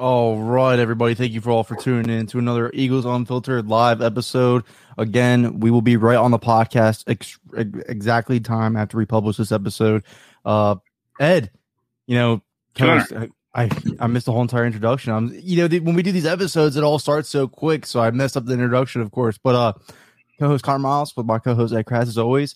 All right, everybody. Thank you for all for tuning in to another Eagles Unfiltered live episode. Again, we will be right on the podcast ex- exactly time after we publish this episode. Uh, Ed, you know, Sure. I, I I missed the whole entire introduction. I'm, you know, the, when we do these episodes, it all starts so quick, so I messed up the introduction, of course. But uh, co-host Connor Miles with my co-host Ed Kracz as always.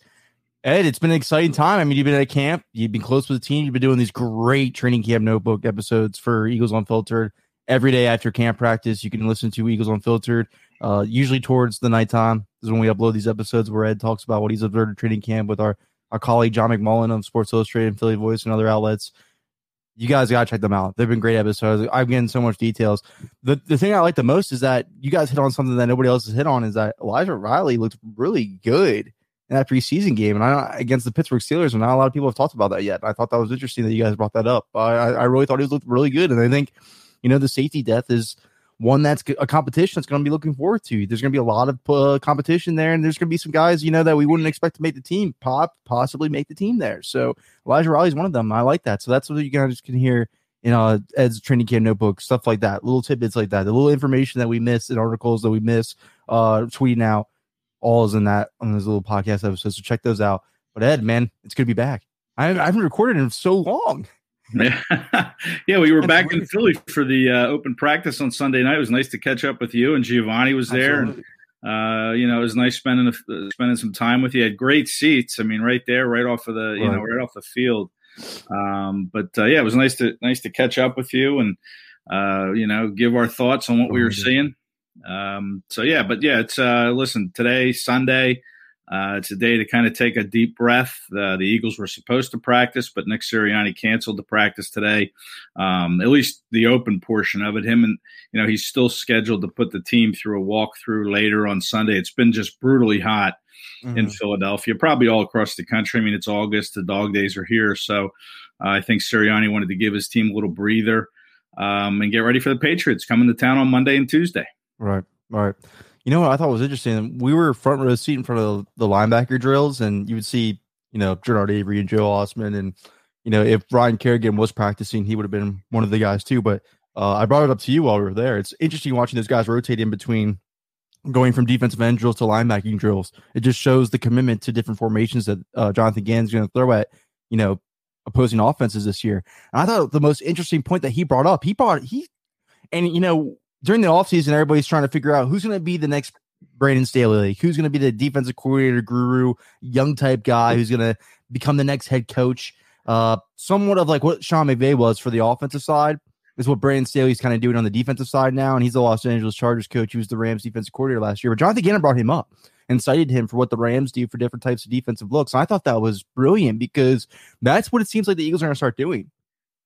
Ed, it's been an exciting time. I mean, you've been at a camp, you've been close with the team, you've been doing these great training camp notebook episodes for Eagles Unfiltered every day after camp practice. You can listen to Eagles Unfiltered, uh, usually towards the nighttime is when we upload these episodes where Ed talks about what he's observed at training camp with our, our colleague John McMullen of Sports Illustrated and Philly Voice and other outlets. You guys gotta check them out. They've been great episodes. I'm getting so much details. The the thing I like the most is that you guys hit on something that nobody else has hit on is that Elijah Riley looked really good in that preseason game, and I against the Pittsburgh Steelers, and not a lot of people have talked about that yet. I thought that was interesting that you guys brought that up. I I really thought he looked really good, and I think you know the safety death is one that's a competition that's going to be looking forward to. There's going to be a lot of uh, competition there, and there's going to be some guys you know that we wouldn't expect to make the team, pop possibly make the team there. So Elijah Riley's one of them. I like that. So that's what you guys can hear in uh, Ed's training camp notebook, stuff like that, little tidbits like that, the little information that we miss in articles that we miss, uh, tweeting out, all is in that on those little podcast episodes. So check those out. But Ed, man, it's good to be back. I, I haven't recorded in so long. yeah, we were That's back in. Philly for the uh, open practice on Sunday night. It was nice to catch up with you, and Giovanni was there. And, uh, you know, it was nice spending a, spending some time with you. Had great seats. I mean, right there, right off of the you know, Right. right off the field. Um, but uh, yeah, it was nice to nice to catch up with you and uh, you know give our thoughts on what we were Right. seeing. Um, so yeah, but yeah, it's uh, listen today Sunday. Uh, it's a day to kind of take a deep breath. Uh, the Eagles were supposed to practice, but Nick Sirianni canceled the practice today. Um, at least the open portion of it. Him and you know he's still scheduled to put the team through a walkthrough later on Sunday. It's been just brutally hot in Philadelphia, probably all across the country. I mean, it's August; the dog days are here, so uh, I think Sirianni wanted to give his team a little breather um, and get ready for the Patriots coming to town on Monday and Tuesday. Right, right. You know what I thought was interesting? We were front row seat in front of the linebacker drills, and you would see, you know, Genard Avery and Joe Ostman, and you know, if Ryan Kerrigan was practicing, he would have been one of the guys too. But uh, I brought it up to you while we were there. It's interesting watching those guys rotate in between going from defensive end drills to linebacking drills. It just shows the commitment to different formations that uh, Jonathan Gannon's going to throw at, you know, opposing offenses this year. And I thought the most interesting point that he brought up, he brought he, and you know, during the offseason, everybody's trying to figure out who's going to be the next Brandon Staley, who's going to be the defensive coordinator guru, young type guy who's going to become the next head coach. Uh, somewhat of like what Sean McVay was for the offensive side is what Brandon Staley's kind of doing on the defensive side now. And he's the Los Angeles Chargers coach. He was the Rams defensive coordinator last year. But Jonathan Gannon brought him up and cited him for what the Rams do for different types of defensive looks. And I thought that was brilliant because that's what it seems like the Eagles are going to start doing.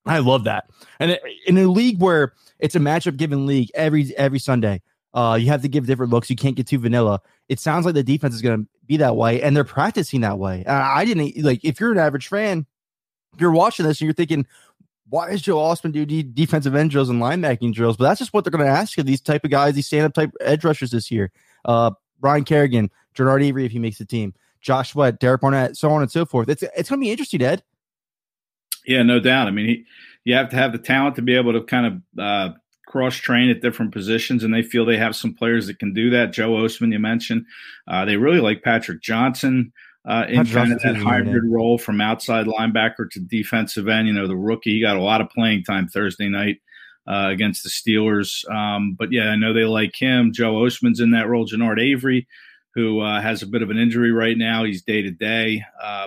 I love that. And in a league where it's a matchup given league every every Sunday, uh, you have to give different looks. You can't get too vanilla. It sounds like the defense is going to be that way, and they're practicing that way. Uh, I didn't like if you're an average fan, you're watching this and you're thinking, why is Joe Ostman do de- defensive end drills and linebacking drills? But that's just what they're going to ask of these type of guys, these stand up type edge rushers this year. Uh, Ryan Kerrigan, Genard Avery if he makes the team, Josh Sweat, Derek Barnett, so on and so forth. It's it's going to be interesting, Ed. Yeah, no doubt. I mean, he, you have to have the talent to be able to kind of uh, cross train at different positions, and they feel they have some players that can do that. Joe Ostman, you mentioned, uh, they really like Patrick Johnson. uh, in kind of that hybrid role from outside linebacker to defensive end. You know, the rookie he got a lot of playing time Thursday night uh, against the Steelers. Um, but yeah, I know they like him. Joe Ostman's in that role. Genard Avery, who uh, has a bit of an injury right now, he's day to day.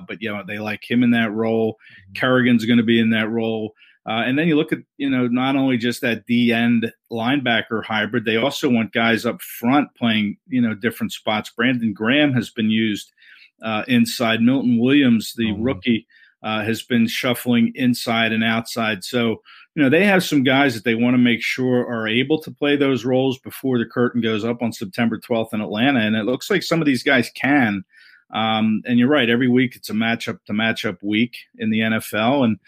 But you know, they like him in that role. Mm-hmm. Kerrigan's going to be in that role. Uh, and then you look at, you know, not only just that D end linebacker hybrid, they also want guys up front playing, you know, different spots. Brandon Graham has been used uh, inside. Milton Williams, the mm-hmm. rookie, uh, has been shuffling inside and outside. So, you know, they have some guys that they want to make sure are able to play those roles before the curtain goes up on September 12th in Atlanta. And it looks like some of these guys can. Um, and you're right, every week it's a matchup to matchup week in the NFL. And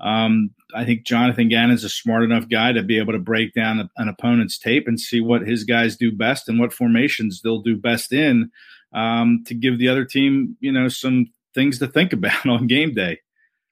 um, I think Jonathan Gannon's a smart enough guy to be able to break down an opponent's tape and see what his guys do best and what formations they'll do best in um, to give the other team, you know, some things to think about on game day.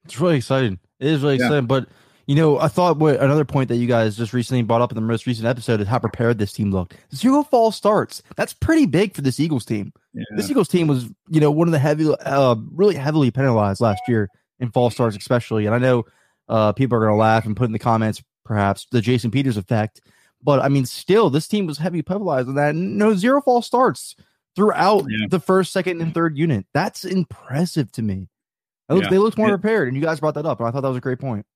It's really exciting. It is really yeah. exciting. But you know, I thought what another point that you guys just recently brought up in the most recent episode is how prepared this team looked. Zero false starts. That's pretty big for this Eagles team. Yeah. This Eagles team was, you know, one of the heavy, uh, really heavily penalized last year in false starts, especially. And I know uh, people are going to laugh and put in the comments perhaps the Jason Peters effect, but I mean, still, this team was heavy penalized on that. No zero false starts throughout yeah. the first, second, and third unit. That's impressive to me. Looked, yeah. They looked more yeah. prepared, and you guys brought that up, and I thought that was a great point.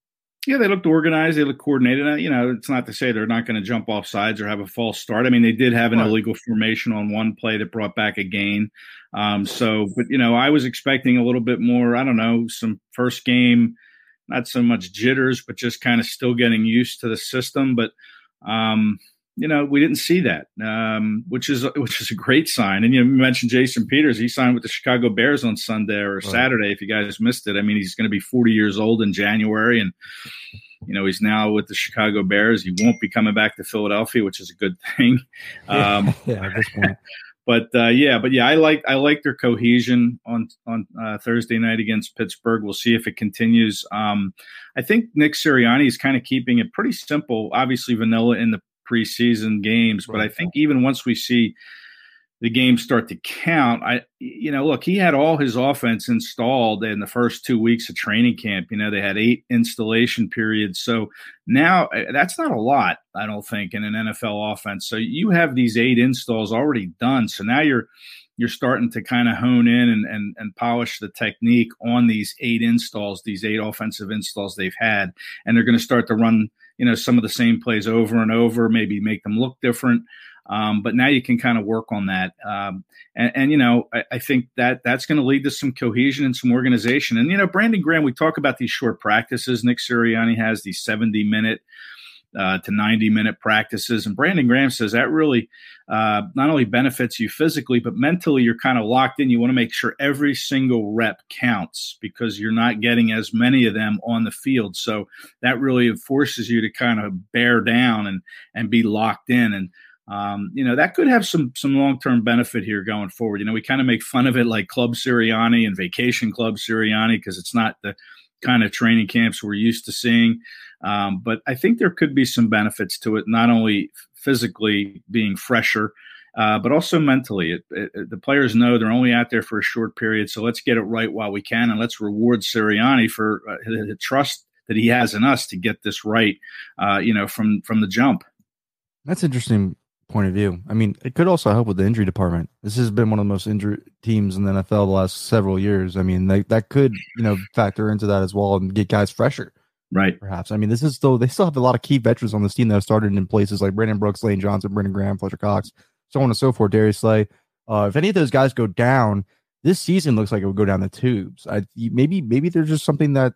Yeah, they looked organized. They looked coordinated. You know, it's not to say they're not going to jump off sides or have a false start. I mean, they did have an right. illegal formation on one play that brought back a gain. Um, so, but you know, I was expecting a little bit more. I don't know, some first game, not so much jitters, but just kind of still getting used to the system. But um, you know, we didn't see that, um, which is which is a great sign. And you, mentioned Jason Peters; he signed with the Chicago Bears on Sunday or right. Saturday. If you guys missed it, I mean, he's going to be 40 years old in January, and you know, he's now with the Chicago Bears. He won't be coming back to Philadelphia, which is a good thing. Um, yeah, but uh, yeah, but yeah, I like I like their cohesion on on uh, Thursday night against Pittsburgh. We'll see if it continues. Um, I think Nick Sirianni is kind of keeping it pretty simple. Obviously, vanilla in the preseason games. But I think even once we see the games start to count, I you know, look, he had all his offense installed in the first two weeks of training camp. You know, they had eight installation periods. So now eh, that's not a lot, I don't think, in an NFL offense. So you have these eight installs already done. So now you're you're starting to kind of hone in and, and, and polish the technique on these eight installs, these eight offensive installs they've had. And they're going to start to run you know some of the same plays over and over, maybe make them look different. Um, but now you can kind of work on that, um, and, and, you know I, I, think that that's going to lead to some cohesion and some organization. And you know, Brandon Graham, we talk about these short practices. Nick Sirianni has these seventy minute uh, to 90 minute practices. And Brandon Graham says that really uh, not only benefits you physically, but mentally you're kind of locked in. You want to make sure every single rep counts because you're not getting as many of them on the field. So that really forces you to kind of bear down and, and be locked in. And, um, you know, that could have some, some long-term benefit here going forward. You know, we kind of make fun of it like Club Sirianni and Vacation Club Sirianni because it's not the kind of training camps we're used to seeing. Um, but I think there could be some benefits to it, not only physically being fresher, uh, but also mentally. It, it, the players know they're only out there for a short period, so let's get it right while we can, and let's reward Sirianni for uh, the trust that he has in us to get this right. Uh, you know, from from the jump. That's interesting point of view. I mean, it could also help with the injury department. This has been one of the most injured teams in the NFL the last several years. I mean, they, that could you know factor into that as well and get guys fresher. Right. Perhaps. I mean, this is still they still have a lot of key veterans on this team that have started in places like Brandon Brooks, Lane Johnson, Brandon Graham, Fletcher Cox, so on and so forth. Darius Slay. Uh, if any of those guys go down, this season looks like it would go down the tubes. I maybe maybe there's just something that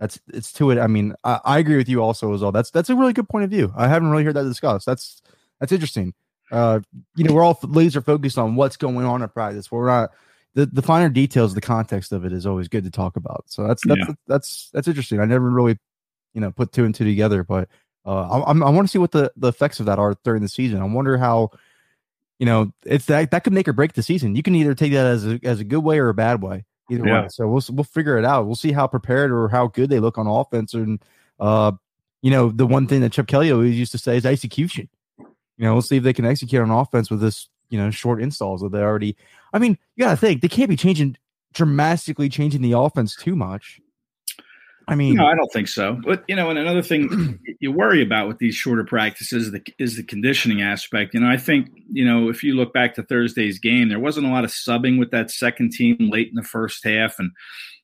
that's it's to it. I mean, I, I agree with you also as well. That's that's a really good point of view. I haven't really heard that discussed. That's that's interesting. Uh, you know, we're all laser focused on what's going on at practice. We're not the, the finer details, the context of it is always good to talk about. So that's that's yeah. that's that's interesting. I never really you know put two and two together. But uh, I, I want to see what the, the effects of that are during the season. I wonder how you know it's that that could make or break the season. You can either take that as a as a good way or a bad way. Either yeah. way, so we'll we'll figure it out. We'll see how prepared or how good they look on offense. And uh, you know, the one thing that Chip Kelly always used to say is execution. You know, we'll see if they can execute on offense with this you know short installs that they already. I mean, you got to think they can't be changing dramatically changing the offense too much. I mean, no, I don't think so. But you know, and another thing you worry about with these shorter practices is the, is the conditioning aspect. You know, I think you know if you look back to Thursday's game, there wasn't a lot of subbing with that second team late in the first half, and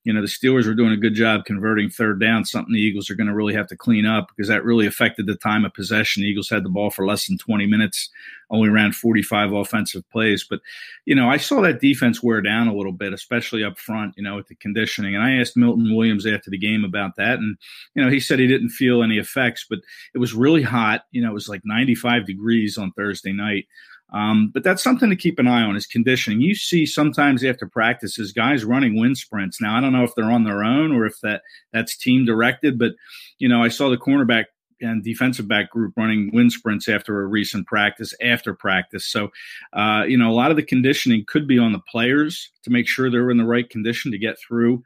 you know, the Steelers were doing a good job converting third down, something the Eagles are going to really have to clean up because that really affected the time of possession. The Eagles had the ball for less than 20 minutes, only ran 45 offensive plays. But, you know, I saw that defense wear down a little bit, especially up front, you know, with the conditioning. And I asked Milton Williams after the game about that. And, you know, he said he didn't feel any effects, but it was really hot. You know, it was like 95 degrees on Thursday night. Um, but that's something to keep an eye on is conditioning. You see sometimes after practices, guys running wind sprints. Now I don't know if they're on their own or if that that's team directed, but you know I saw the cornerback and defensive back group running wind sprints after a recent practice after practice. So, uh, you know, a lot of the conditioning could be on the players to make sure they're in the right condition to get through.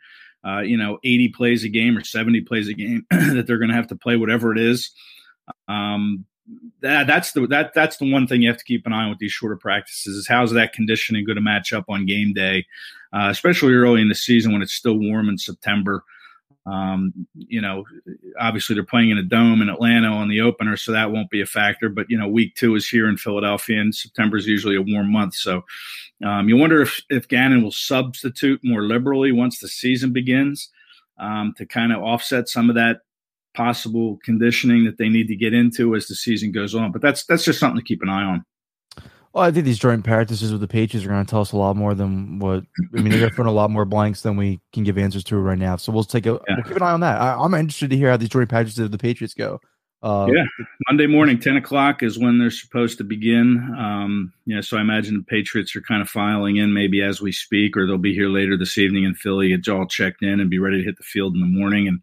Uh, you know, 80 plays a game or 70 plays a game that they're going to have to play whatever it is. Um, that that's the that that's the one thing you have to keep an eye on with these shorter practices is how's that conditioning going to match up on game day, uh, especially early in the season when it's still warm in September. Um, you know, obviously they're playing in a dome in Atlanta on the opener, so that won't be a factor. But you know, week two is here in Philadelphia, and September is usually a warm month, so um, you wonder if if Gannon will substitute more liberally once the season begins um, to kind of offset some of that possible conditioning that they need to get into as the season goes on. But that's that's just something to keep an eye on. Well, I think these joint practices with the Patriots are going to tell us a lot more than what I mean. They're going to a lot more blanks than we can give answers to right now. So we'll take a yeah. we'll keep an eye on that. I, am interested to hear how these joint practices of the Patriots go. Uh, yeah, Monday morning, ten o'clock is when they're supposed to begin. Um, yeah, so I imagine the Patriots are kind of filing in maybe as we speak, or they'll be here later this evening in Philly, get all checked in, and be ready to hit the field in the morning. And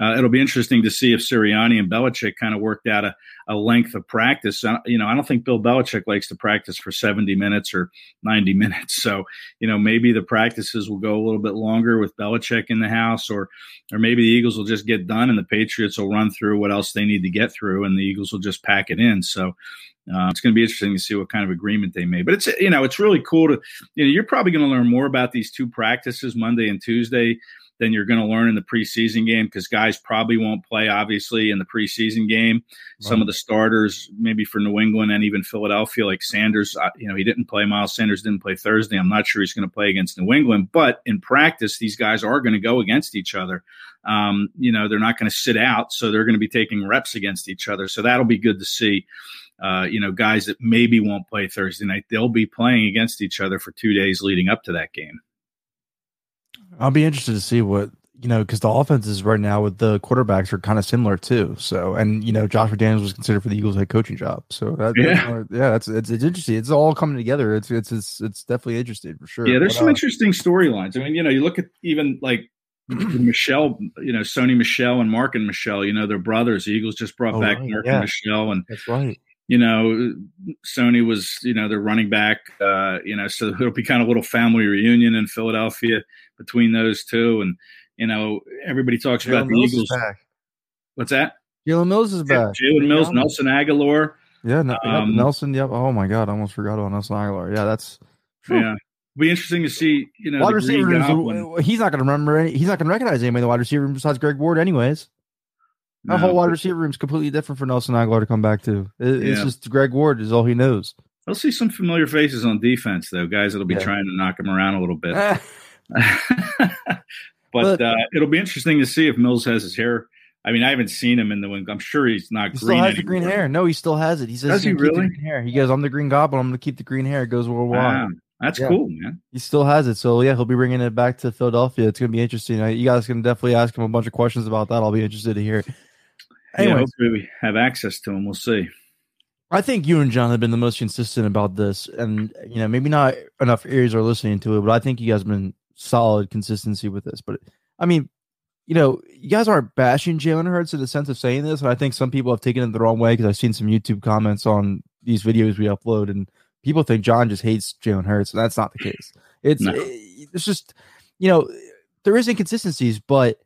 uh, it'll be interesting to see if Sirianni and Belichick kind of worked out a, a length of practice. Uh, you know, I don't think Bill Belichick likes to practice for 70 minutes or 90 minutes. So, you know, maybe the practices will go a little bit longer with Belichick in the house, or or maybe the Eagles will just get done and the Patriots will run through what else they need to get through, and the Eagles will just pack it in. So. Uh, it's going to be interesting to see what kind of agreement they made, but it's you know it's really cool to you know you're probably going to learn more about these two practices Monday and Tuesday than you're going to learn in the preseason game because guys probably won't play, obviously, in the preseason game. Right. Some of the starters, maybe for New England and even Philadelphia, like Sanders, uh, you know, he didn't play. Miles Sanders didn't play Thursday. I'm not sure he's going to play against New England, but in practice, these guys are going to go against each other. Um, you know, they're not going to sit out, so they're going to be taking reps against each other. So that'll be good to see. Uh, you know, guys that maybe won't play Thursday night, they'll be playing against each other for two days leading up to that game. I'll be interested to see what you know because the offenses right now with the quarterbacks are kind of similar too. So and you know Josh McDaniels was considered for the Eagles head coaching job. So that, yeah, yeah, that's it's, it's interesting. It's all coming together. It's it's it's, it's definitely interesting for sure. Yeah, there's some interesting storylines. I mean, you know, you look at even like Michel, you know, Sony Michel and Marken Michel, you know, they're brothers. The Eagles just brought oh, back right, Mark yeah. and Michel, and that's right you know, Sony was, you know, the running back, uh, you know, so it'll be kind of a little family reunion in Philadelphia between those two. And, you know, everybody talks Jalen about the Eagles. What's that? Jalen Mills is back. Jalen Mills, Nelson Agholor. Yeah, no, um, Nelson. Yep. Oh my God, I almost forgot about Nelson Agholor. Yeah, that's. Whew. Yeah, be interesting to see. You know, wide receiver. He's not going to remember. Any, he's not going to recognize anybody in the wide receiver room besides Greg Ward, anyways. Our no, whole wide receiver room is completely different for Nelson Agholor to come back to. It, yeah. It's just Greg Ward is all he knows. I'll see some familiar faces on defense, though. Guys that'll be yeah. trying to knock him around a little bit. but, uh, it'll be interesting to see if Mills has his hair. I mean, I haven't seen him in the wing. I'm sure he's not he green. Still has anymore. the green hair. No, he still has it. He says Does he really? green hair. He goes, "I'm the Green Goblin. I'm going to keep the green hair." It goes worldwide. Wow. That's yeah. cool, man. He still has it. So yeah, he'll be bringing it back to Philadelphia. It's going to be interesting. You guys can definitely ask him a bunch of questions about that. I'll be interested to hear. Anyway, yeah, hopefully we have access to him. We'll see. I think you and John have been the most consistent about this, and you know maybe not enough ears are listening to it, but I think you guys have been solid consistency with this. But I mean, you know, you guys aren't bashing Jalen Hurts in the sense of saying this, and I think some people have taken it the wrong way because I've seen some YouTube comments on these videos we upload, and people think John just hates Jalen Hurts, and that's not the case. It's no. Eh, it's just you know there is inconsistencies, but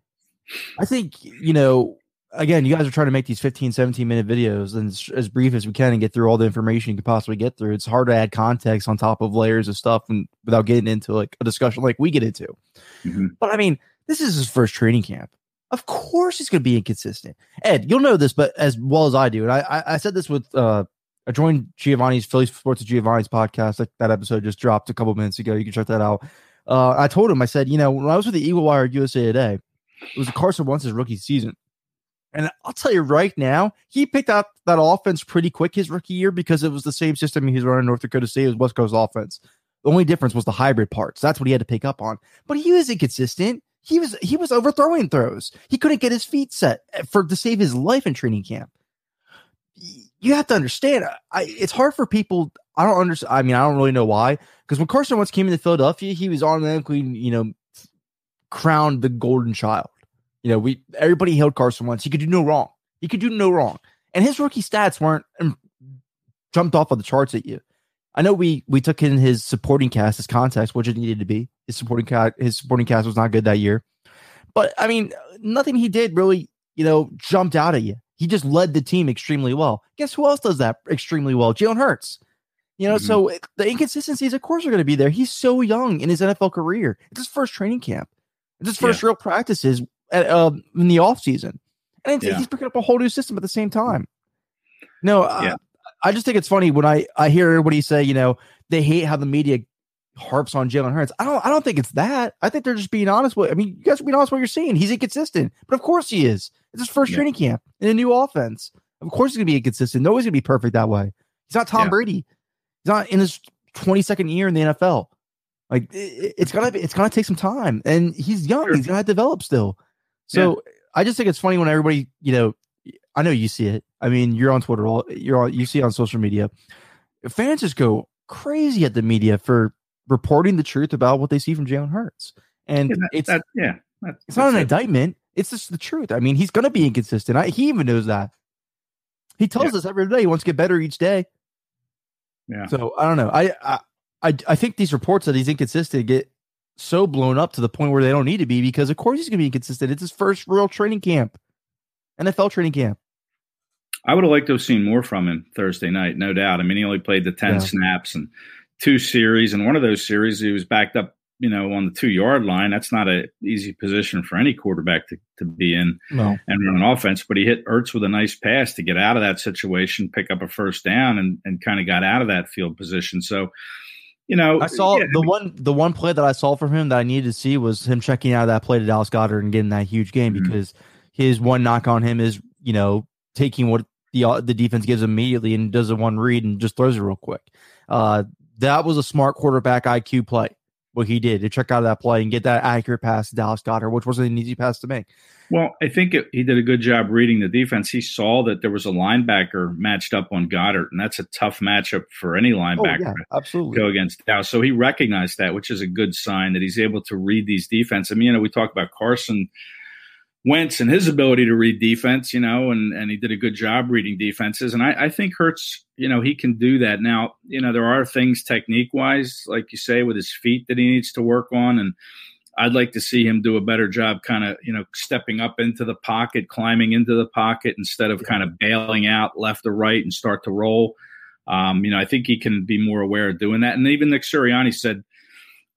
I think you know again, you guys are trying to make these 15, 17 minute videos and as, as brief as we can and get through all the information you can possibly get through. It's hard to add context on top of layers of stuff and without getting into like a discussion like we get into. Mm-hmm. But I mean, this is his first training camp. Of course, he's going to be inconsistent. Ed, you'll know this, but as well as I do, and I, I, I said this with uh, I joined Giovanni's Philly Sports of Giovanni's podcast. That, that episode just dropped a couple minutes ago. You can check that out. Uh, I told him, I said, you know, when I was with the Eagle Wire USA Today, it was Carson Wentz's rookie season. And I'll tell you right now, he picked out that offense pretty quick his rookie year because it was the same system he was running North Dakota State as West Coast offense. The only difference was the hybrid parts. That's what he had to pick up on. But he was inconsistent. He was he was overthrowing throws. He couldn't get his feet set eh, for to save his life in training camp. You have to understand. I, it's hard for people. I don't understand. I mean, I don't really know why. Because when Carson Wentz came into Philadelphia, he was automatically, you know, crowned the golden child. You know, we everybody held Carson Wentz. He could do no wrong. He could do no wrong. And his rookie stats weren't um, jumped off of the charts at you. I know we we took in his supporting cast, his context, which it needed to be. His supporting cast, his supporting cast was not good that year. But I mean, nothing he did really, you know, jumped out at you. He just led the team extremely well. Guess who else does that extremely well? Jalen Hurts. You know, mm-hmm. so the inconsistencies, of course, are going to be there. He's so young in his NFL career. It's his first training camp. It's his first yeah. real practices uh, in the off season, and yeah. he's picking up a whole new system at the same time. No, yeah. I just think it's funny when I I hear everybody say, you know, they hate how the media harps on Jalen Hurts. I don't I don't think it's that. I think they're just being honest with. I mean, you guys are being honest with what you're seeing. He's inconsistent, but of course he is. It's his first yeah. training camp in a new offense. Of course he's gonna be inconsistent. Nobody's gonna be perfect that way. He's not Tom yeah. Brady. He's not in his 22nd year in the NFL. Like it, it's gonna be, it's gonna take some time, and he's young. Sure. He's gonna develop still. So yeah. I just think it's funny when everybody, you know, I know you see it. I mean, you're on Twitter, all you're on, you see on social media. Fans just go crazy at the media for reporting the truth about what they see from Jalen Hurts, and yeah, that, it's that, yeah, that, it's not an it. indictment. It's just the truth. I mean, he's going to be inconsistent. I, he even knows that. He tells yeah. us every day he wants to get better each day. Yeah. So I don't know. I I I, I think these reports that he's inconsistent get so blown up to the point where they don't need to be because of course he's going to be inconsistent. It's his first real training camp, NFL training camp. I would have liked to have seen more from him Thursday night, no doubt. I mean, he only played the 10 yeah. snaps and two series. And one of those series, he was backed up, you know, on the two yard line. That's not an easy position for any quarterback to, to be in no. and run an offense. But he hit Ertz with a nice pass to get out of that situation, pick up a first down, and, and kind of got out of that field position. So, you know, I saw yeah, the I mean, one the one play that I saw from him that I needed to see was him checking out of that play to Dallas Goedert and getting that huge game mm-hmm. because his one knock on him is you know taking what the uh, the defense gives immediately and does a one read and just throws it real quick. Uh, that was a smart quarterback IQ play. What he did to check out of that play and get that accurate pass to Dallas Goedert, which wasn't an easy pass to make. Well, I think it, he did a good job reading the defense. He saw that there was a linebacker matched up on Goedert, and that's a tough matchup for any linebacker oh, yeah, absolutely. to go against Dallas. So he recognized that, which is a good sign that he's able to read these defense. I mean, you know, we talk about Carson Wentz and his ability to read defense, you know, and, and he did a good job reading defenses. And I, I think Hurts, you know, he can do that. Now, you know, there are things technique wise, like you say, with his feet that he needs to work on. And I'd like to see him do a better job kind of, you know, stepping up into the pocket, climbing into the pocket instead of kind of bailing out left or right and start to roll. Um, you know, I think he can be more aware of doing that. And even Nick Sirianni said,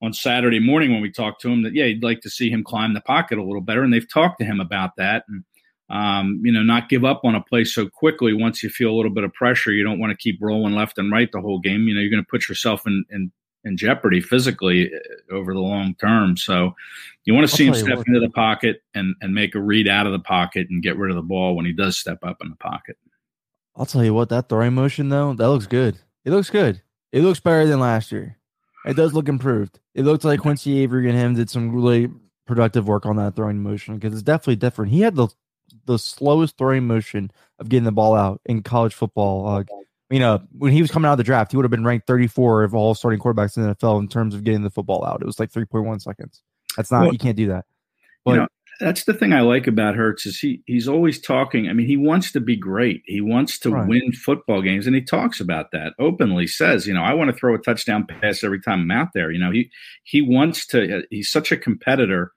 on Saturday morning when we talked to him that yeah he'd like to see him climb the pocket a little better, and they've talked to him about that, and um, you know not give up on a play so quickly. Once you feel a little bit of pressure, you don't want to keep rolling left and right the whole game. You know you're going to put yourself in, in in jeopardy physically uh, over the long term. So you want to see him step into the pocket and and make a read out of the pocket and get rid of the ball when he does step up in the pocket. I'll tell you what, that throwing motion though, that looks good. It looks good. It looks better than last year. It does look improved. It looks like Quincy Avery and him did some really productive work on that throwing motion because it's definitely different. He had the the slowest throwing motion of getting the ball out in college football. Uh, you know, when he was coming out of the draft, he would have been ranked 34 of all starting quarterbacks in the NFL in terms of getting the football out. It was like 3.1 seconds. That's not well, you can't do that. But you know, that's the thing I like about Hurts is he he's always talking. I mean, he wants to be great. He wants to right. win football games, and he talks about that openly. Says, you know, I want to throw a touchdown pass every time I'm out there. You know, he he wants to. He's such a competitor.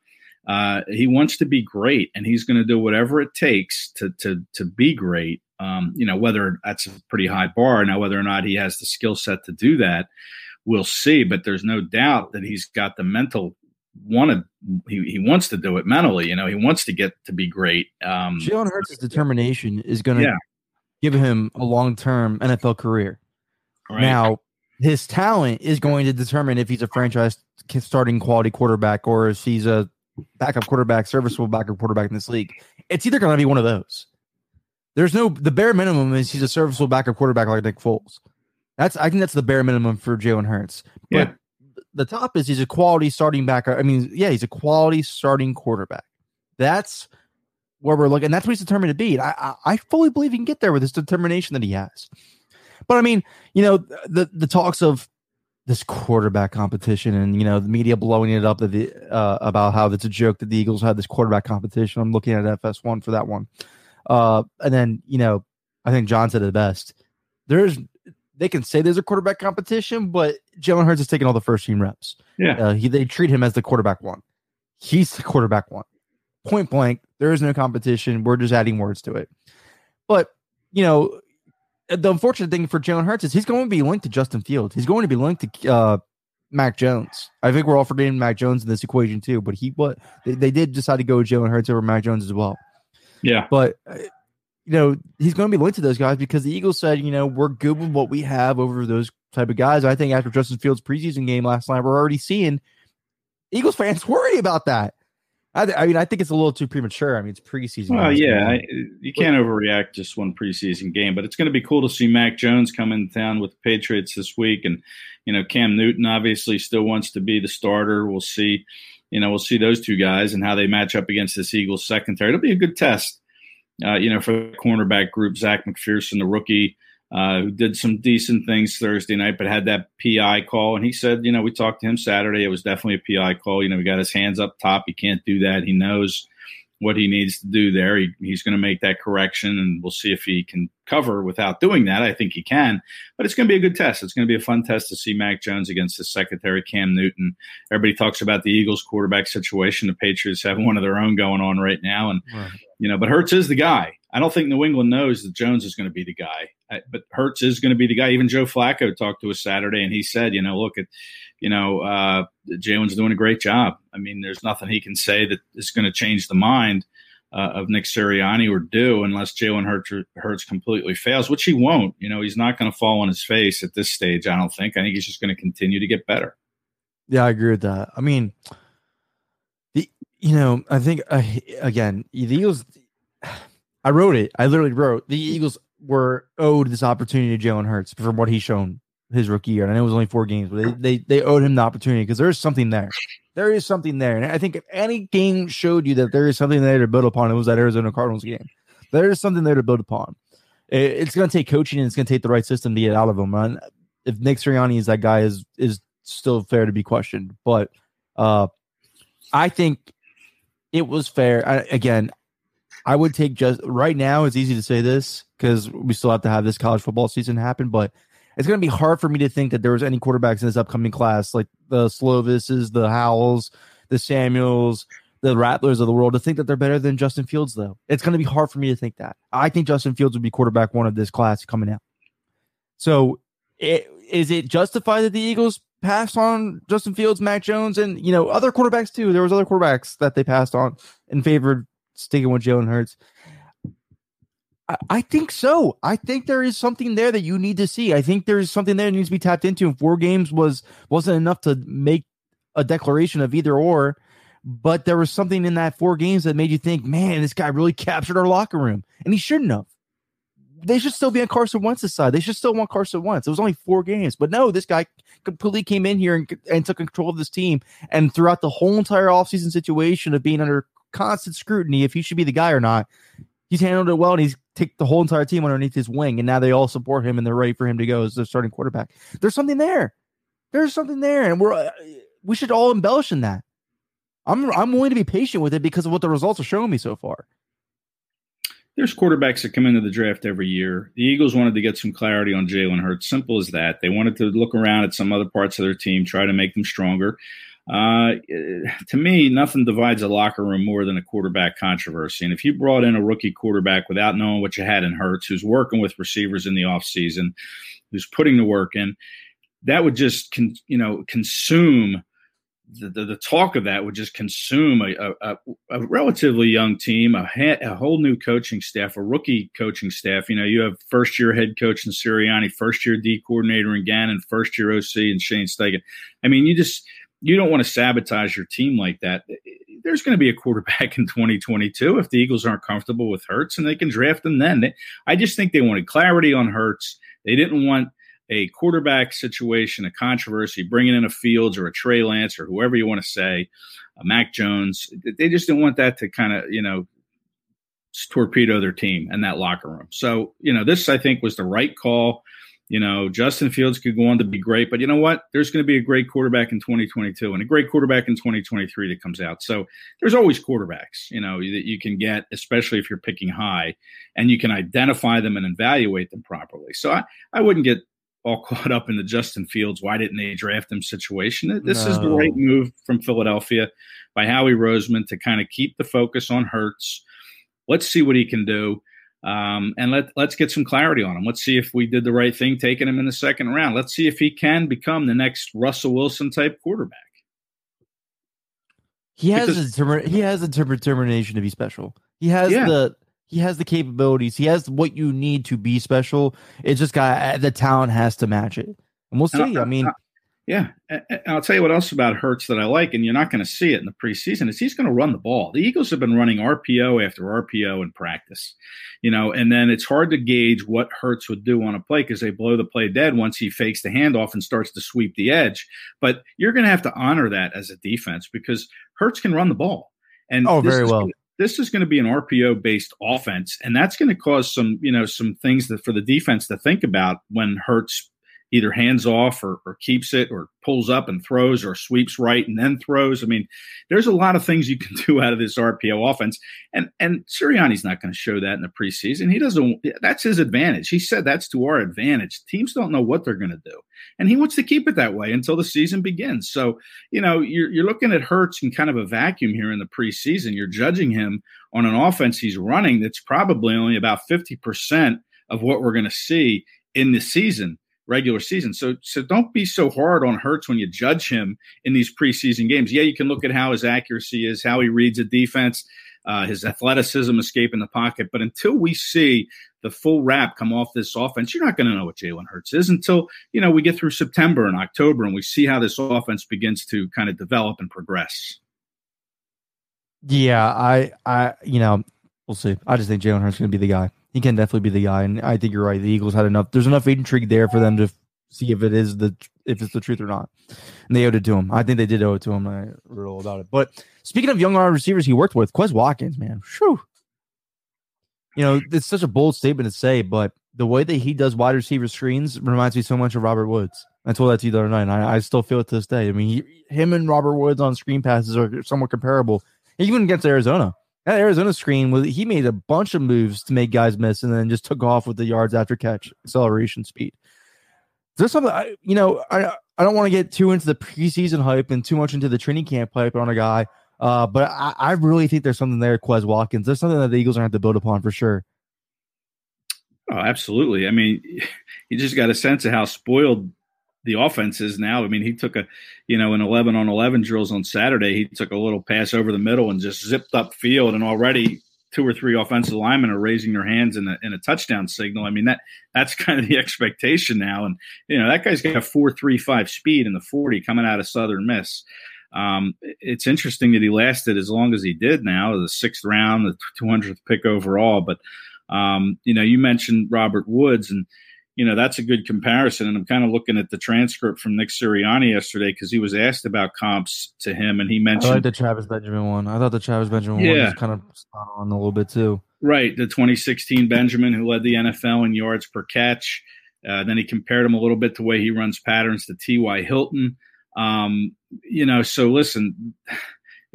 Uh, he wants to be great, and he's going to do whatever it takes to to to be great. Um, you know, whether that's a pretty high bar now, whether or not he has the skill set to do that, we'll see. But there's no doubt that he's got the mental wanted he, he wants to do it mentally. You know, he wants to get to be great. Um, Jalen Hurts' determination is going to Yeah. give him a long term NFL career. right? Now, his talent is going to determine if he's a franchise starting quality quarterback or if he's a backup quarterback, serviceable backup quarterback in this league. It's either going to be one of those. There's no the bare minimum is he's a serviceable backup quarterback like Nick Foles. That's I think that's the bare minimum for Jalen Hurts. But Yeah. the top is he's a quality starting back. I mean, yeah, he's a quality starting quarterback. That's where we're looking. And that's what he's determined to be. And I, I, I fully believe he can get there with this determination that he has. But I mean, you know, the the talks of this quarterback competition and you know the media blowing it up that the uh, about how it's a joke that the Eagles had this quarterback competition. I'm looking at FS1 for that one. Uh, and then you know, I think John said it the best. There's they can say there's a quarterback competition, but Jalen Hurts is taking all the first team reps. Yeah. Uh, he, they treat him as the quarterback one. He's the quarterback one. Point blank, there is no competition. We're just adding words to it. But, you know, the unfortunate thing for Jalen Hurts is he's going to be linked to Justin Fields. He's going to be linked to uh, Mac Jones. I think we're all forgetting Mac Jones in this equation too, but he what they, they did decide to go with Jalen Hurts over Mac Jones as well. Yeah, But uh, you know, he's going to be linked to those guys because the Eagles said, you know, we're good with what we have over those type of guys. I think after Justin Fields' preseason game last night, we're already seeing Eagles fans worry about that. I, I mean, I think it's a little too premature. I mean, it's preseason. Well, yeah, I, you can't overreact just one preseason game, but it's going to be cool to see Mac Jones come in town with the Patriots this week, and you know Cam Newton obviously still wants to be the starter. We'll see, you know, we'll see those two guys and how they match up against this Eagles secondary. It'll be a good test, uh, you know, for the cornerback group. Zech McPhearson, the rookie, uh, who did some decent things Thursday night, but had that PI call. And he said, you know, we talked to him Saturday. It was definitely a PI call. You know, he got his hands up top. He can't do that. He knows what he needs to do there. He, he's going to make that correction, and we'll see if he can cover without doing that. I think he can, but it's going to be a good test. It's going to be a fun test to see Mac Jones against his secretary, Cam Newton. Everybody talks about the Eagles quarterback situation. The Patriots have one of their own going on right now, and Right. you know, but Hurts is the guy. I don't think New England knows that Jones is going to be the guy, but Hurts is going to be the guy. Even Joe Flacco talked to us Saturday, and he said, you know, look at, you know, uh, Jalen's doing a great job. I mean, there's nothing he can say that is going to change the mind uh, of Nick Sirianni or do unless Jalen Hurts, Hurts completely fails, which he won't. You know, he's not going to fall on his face at this stage. I don't think. I think he's just going to continue to get better. Yeah, I agree with that. I mean, the you know, I think uh, again, the Eagles. I wrote it. I literally wrote the Eagles were owed this opportunity to Jalen Hurts from what he's shown his rookie year. And I know it was only four games, but they they, they owed him the opportunity because there is something there. There is something there, and I think if any game showed you that there is something there to build upon, it was that Arizona Cardinals game. There is something there to build upon. It- it's going to take coaching and it's going to take the right system to get out of him. And if Nick Sirianni is that guy, is is still fair to be questioned. But uh, I think it was fair. I, again, I would take just right now. It's easy to say this because we still have to have this college football season happen, but it's going to be hard for me to think that there was any quarterbacks in this upcoming class like the Slovises, the Howells, the Samuels, the Rattlers of the world to think that they're better than Justin Fields. Though it's going to be hard for me to think that. I think Justin Fields would be quarterback one of this class coming out. So, it, is it justified that the Eagles passed on Justin Fields, Mac Jones, and you know other quarterbacks too? There was other quarterbacks that they passed on in favor of sticking with Jalen Hurts. I, think so. I think there is something there that you need to see. I think there is something there that needs to be tapped into. And four games was wasn't enough to make a declaration of either or. But there was something in that four games that made you think, man, this guy really captured our locker room, and he shouldn't have they should still be on Carson Wentz's side. They should still want Carson Wentz. It was only four games, but no, this guy completely came in here and, and took control of this team. And throughout the whole entire offseason situation of being under constant scrutiny, if he should be the guy or not, he's handled it well and he's taken the whole entire team underneath his wing. And now they all support him and they're ready for him to go as their starting quarterback. There's something there. There's something there, and we're uh, we should all embellish in that. I'm I'm willing to be patient with it because of what the results are showing me so far. there's quarterbacks that come into the draft every year. The Eagles wanted to get some clarity on Jalen Hurts. Simple as that. They wanted to look around at some other parts of their team, try to make them stronger. Uh, to me, nothing divides a locker room more than a quarterback controversy. And if you brought in a rookie quarterback without knowing what you had in Hurts, who's working with receivers in the offseason, who's putting the work in, that would just con- you know consume the, the, the, talk of that would just consume a, a, a relatively young team, a, ha- a, whole new coaching staff, a rookie coaching staff. You know, you have first year head coach in Sirianni, first year D coordinator in Gannon, first year OC and Shane Steichen. I mean, you just you don't want to sabotage your team like that. Eh, eh, there's going to be a quarterback in 2022 if the Eagles aren't comfortable with Hurts, and they can draft him then. I just think they wanted clarity on Hurts. They didn't want a quarterback situation, a controversy, bringing in a Fields or a Trey Lance or whoever you want to say, Mac Jones. They just didn't want that to kind of, you know, torpedo their team and that locker room. So, you know, this I think was the right call. You know, Justin Fields could go on to be great, but you know what? There's going to be a great quarterback in 2022 and a great quarterback in 2023 that comes out. So there's always quarterbacks, you know, that you can get, especially if you're picking high and you can identify them and evaluate them properly. So I, I wouldn't get all caught up in the Justin Fields, why didn't they draft him situation. This no. is the right move from Philadelphia by Howie Roseman to kind of keep the focus on Hurts. Let's see what he can do. Um, and let let's get some clarity on him. Let's see if we did the right thing taking him in the second round. Let's see if he can become the next Russell Wilson type quarterback. He has because, a he has a determination to be special. He has yeah. the he has the capabilities. He has what you need to be special. It's just got the talent has to match it. And we'll see. I mean, yeah, and I'll tell you what else about Hurts that I like, and you're not going to see it in the preseason. Is he's going to run the ball? The Eagles have been running RPO after RPO in practice, you know, and then it's hard to gauge what Hurts would do on a play because they blow the play dead once he fakes the handoff and starts to sweep the edge. But you're going to have to honor that as a defense because Hurts can run the ball. And oh, very well. Gonna, this is going to be an RPO based offense, and that's going to cause some, you know, some things that for the defense to think about when Hurts either hands off or, or, keeps it or pulls up and throws or sweeps right and then throws. I mean, there's a lot of things you can do out of this RPO offense. And and Sirianni's not going to show that in the preseason. He doesn't that's his advantage. He said that's to our advantage. Teams don't know what they're going to do. And he wants to keep it that way until the season begins. So, you know, you're you're looking at Hurts in kind of a vacuum here in the preseason. You're judging him on an offense he's running that's probably only about 50% of what we're going to see in the season regular season. So so don't be so hard on Hurts when you judge him in these preseason games. Yeah, you can look at how his accuracy is, how he reads a defense, uh, his athleticism, escape in the pocket. But until we see the full wrap come off this offense, you're not going to know what Jalen Hurts is until you know we get through September and October and we see how this offense begins to kind of develop and progress. Yeah, I, I, you know, we'll see. I just think Jalen Hurts is going to be the guy he can definitely be the guy. And I think you're right. The Eagles had enough. There's enough intrigue there for them to see if it is the if it's the truth or not. And they owed it to him. I think they did owe it to him. I wrote all about it. But speaking of young wide receivers he worked with, Quez Watkins, man, whew. You know, it's such a bold statement to say, but the way that he does wide receiver screens reminds me so much of Robert Woods. I told that to you the other night. I, I, still feel it to this day. I mean, he, him and Robert Woods on screen passes are somewhat comparable, even against Arizona. That Arizona screen was he made a bunch of moves to make guys miss, and then just took off with the yards after catch acceleration speed. There's something I, you know, I I don't want to get too into the preseason hype and too much into the training camp hype on a guy, uh, but I, I really think there's something there, Quez Watkins. There's something that the Eagles are going to have to build upon for sure. Oh, absolutely. I mean, you just got a sense of how spoiled the offense is now. I mean, he took a, you know, an 11 on 11 drills on Saturday. He took a little pass over the middle and just zipped up field, and already two or three offensive linemen are raising their hands in a, in a touchdown signal. I mean, that that's kind of the expectation now. And, you know, that guy's got a 4.35 speed in the 40 coming out of Southern Miss. Um, it's interesting that he lasted as long as he did now, the sixth round, the 200th pick overall. But, um, you know, you mentioned Robert Woods and, you know, that's a good comparison. And I'm kind of looking at the transcript from Nick Sirianni yesterday because he was asked about comps to him, and he mentioned I like the Travis Benjamin one. I thought the Travis Benjamin yeah. one was kind of spot on a little bit too. Right, the 2016 Benjamin who led the NFL in yards per catch. Uh, then he compared him a little bit to the way he runs patterns to T.Y. Hilton. Um, you know, so listen,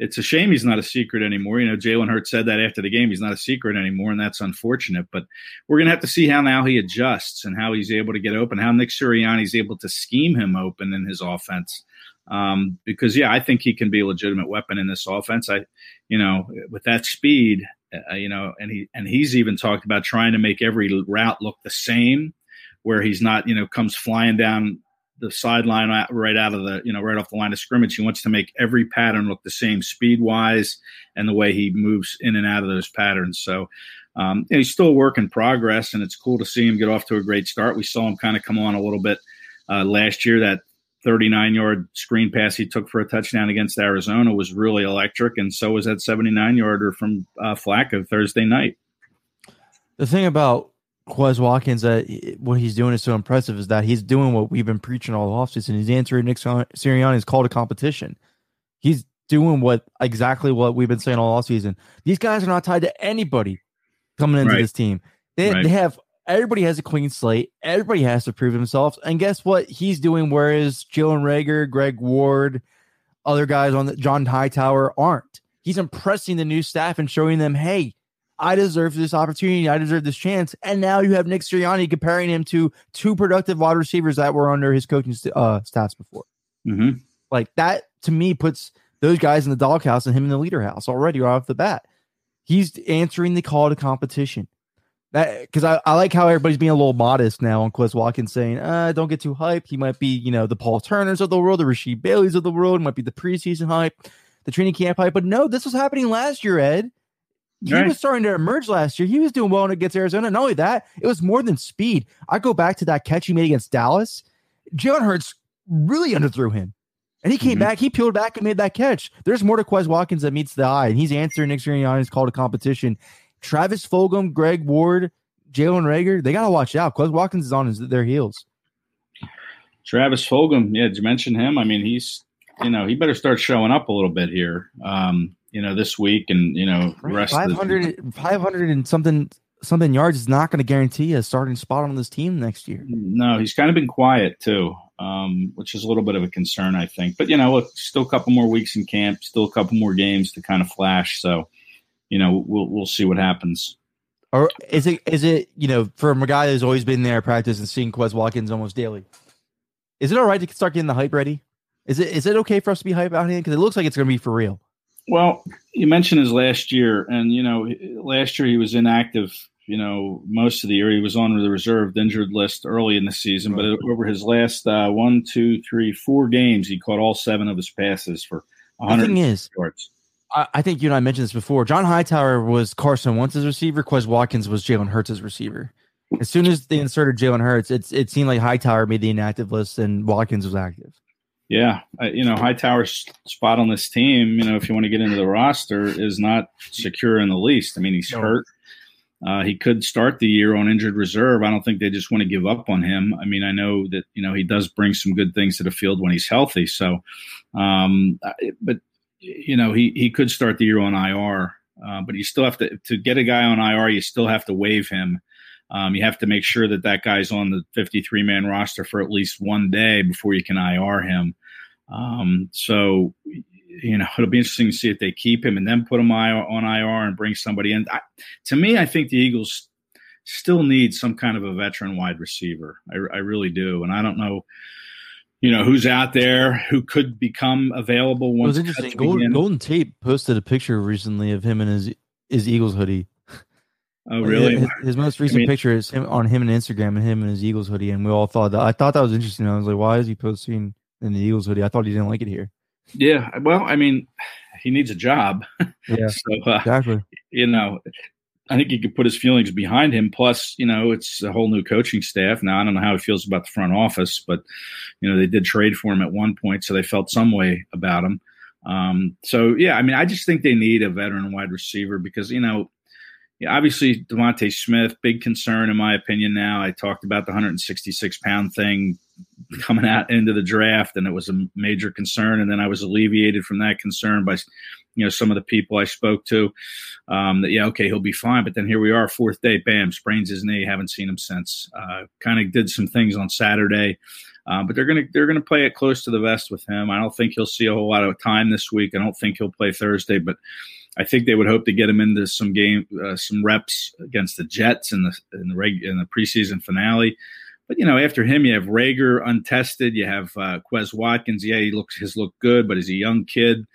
it's a shame he's not a secret anymore. You know, Jalen Hurts said that after the game. He's not a secret anymore, and that's unfortunate. But we're going to have to see how now he adjusts and how he's able to get open, how Nick Sirianni is able to scheme him open in his offense. Um, because yeah, I think he can be a legitimate weapon in this offense. I, you know, with that speed, uh, you know, and he and he's even talked about trying to make every route look the same, where he's not, you know, comes flying down the sideline right out of the, you know, right off the line of scrimmage. He wants to make every pattern look the same speed wise and the way he moves in and out of those patterns. So um, he's still a work in progress, and it's cool to see him get off to a great start. We saw him kind of come on a little bit uh, last year. That 39 yard screen pass he took for a touchdown against Arizona was really electric, and so was that 79 yarder from uh, Flacco Thursday night. The thing about Quez Watkins what he's doing is so impressive is that he's doing what we've been preaching all offseason. And he's answering Nick Sirianni's call to competition. He's doing what exactly what we've been saying all offseason. These guys are not tied to anybody coming into right. this team. They, right. they have everybody has a clean slate. Everybody has to prove themselves. And guess what? He's doing whereas Jalen Reagor, Greg Ward, other guys on the John Hightower aren't. He's impressing the new staff and showing them, hey, I deserve this opportunity. I deserve this chance. And now you have Nick Sirianni comparing him to two productive wide receivers that were under his coaching st- uh, staffs before. Mm-hmm. Like that to me puts those guys in the doghouse and him in the leader house already right off the bat. He's answering the call to competition. That because I, I like how everybody's being a little modest now on Quez Watkins saying, uh, don't get too hyped. He might be, you know, the Paul Turners of the world, the Rasheed Baileys of the world, might be the preseason hype, the training camp hype. But no, this was happening last year, Ed. He right. was starting to emerge last year. He was doing well against Arizona. Not only that, it was more than speed. I go back to that catch he made against Dallas. Jalen Hurts really underthrew him. And he came mm-hmm. back, he peeled back and made that catch. There's more to Quez Watkins that meets the eye, and he's answering Nick Sirianni's call to competition. Travis Fulgham, Greg Ward, Jalen Reagor, they got to watch out. Quez Watkins is on his, their heels. Travis Fulgham, yeah, did you mention him? I mean, he's, you know, he better start showing up a little bit here, um, you know, this week and, you know, rest 500, the- 500 and something something yards is not going to guarantee a starting spot on this team next year. No, he's kind of been quiet too, um, which is a little bit of a concern, I think. But you know, look, still a couple more weeks in camp, still a couple more games to kind of flash. So, you know, we'll we'll see what happens. Or is it is it you know from a guy who's always been there practice and seeing Quez Watkins almost daily? Is it all right to start getting the hype ready? Is it is it okay for us to be hype out here because it looks like it's going to be for real? Well, you mentioned his last year, and you know, last year he was inactive. You know, most of the year he was on the reserved injured list early in the season, right. but over his last uh, one, two, three, four games, he caught all seven of his passes for 100 the thing is, yards. I think you and I mentioned this before. John Hightower was Carson Wentz's receiver. Quez Watkins was Jalen Hurts' receiver. As soon as they inserted Jalen Hurts, it's it seemed like Hightower made the inactive list and Watkins was active. Yeah, uh, you know Hightower's spot on this team. You know, if you want to get into the roster, is not secure in the least. I mean, he's no. hurt. Uh, he could start the year on injured reserve. I don't think they just want to give up on him. I mean, I know that you know he does bring some good things to the field when he's healthy. So, um, but you know, he he could start the year on IR, uh, but you still have to to get a guy on IR. You still have to waive him. Um, you have to make sure that that guy's on the 53 man roster for at least one day before you can IR him. Um, so, you know, it'll be interesting to see if they keep him and then put him on IR and bring somebody in. I, to me, I think the Eagles still need some kind of a veteran wide receiver. I, I really do, and I don't know you know who's out there who could become available once. It was interesting. Golden, Golden, Tate posted a picture recently of him in his his Eagles hoodie. Oh, really? His, his most recent I mean, picture is him on him and Instagram and him in his Eagles hoodie, and we all thought that. I thought that was interesting. I was like, why is he posting in the Eagles hoodie? I thought he didn't like it here. Yeah, well, I mean, he needs a job. Yeah, so, uh, exactly. You know, I think he could put his feelings behind him. Plus, you know, it's a whole new coaching staff. Now, I don't know how he feels about the front office, but, you know, they did trade for him at one point, so they felt some way about him. Um, so, yeah, I mean, I just think they need a veteran wide receiver because, you know, obviously DeVonta Smith, big concern in my opinion. Now I talked about the 166 pound thing coming out into the draft, and it was a major concern. And then I was alleviated from that concern by you know some of the people I spoke to um, that yeah okay he'll be fine but then here we are fourth day bam sprains his knee haven't seen him since uh, kind of did some things on Saturday uh, but they're gonna they're gonna play it close to the vest with him I don't think he'll see a whole lot of time this week I don't think he'll play Thursday but I think they would hope to get him into some game uh, some reps against the Jets in the in the reg in the preseason finale But you know, after him, you have Reagor untested. You have uh, Quez Watkins. Yeah, he looks has looked good, but he's a young kid.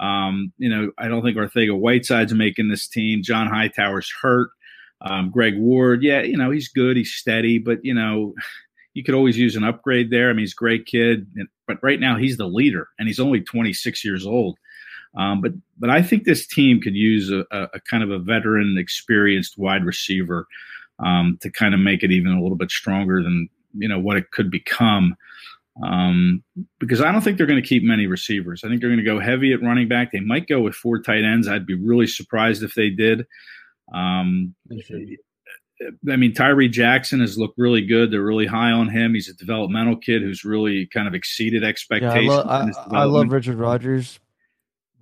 Um, you know, I don't think Arcega Whiteside's making this team. John Hightower's hurt. Um, Greg Ward, yeah, you know, he's good, he's steady, but you know, you could always use an upgrade there. I mean, he's a great kid, but right now he's the leader, and he's only 26 years old. Um, but but I think this team could use a, a, a kind of a veteran, experienced wide receiver um, to kind of make it even a little bit stronger than you know what it could become. Um, because I don't think they're going to keep many receivers. I think they're going to go heavy at running back. They might go with four tight ends. I'd be really surprised if they did. Um, I mean, Tyree Jackson has looked really good. They're really high on him. He's a developmental kid who's really kind of exceeded expectations. Yeah, I, lo- I, I love Richard Rodgers,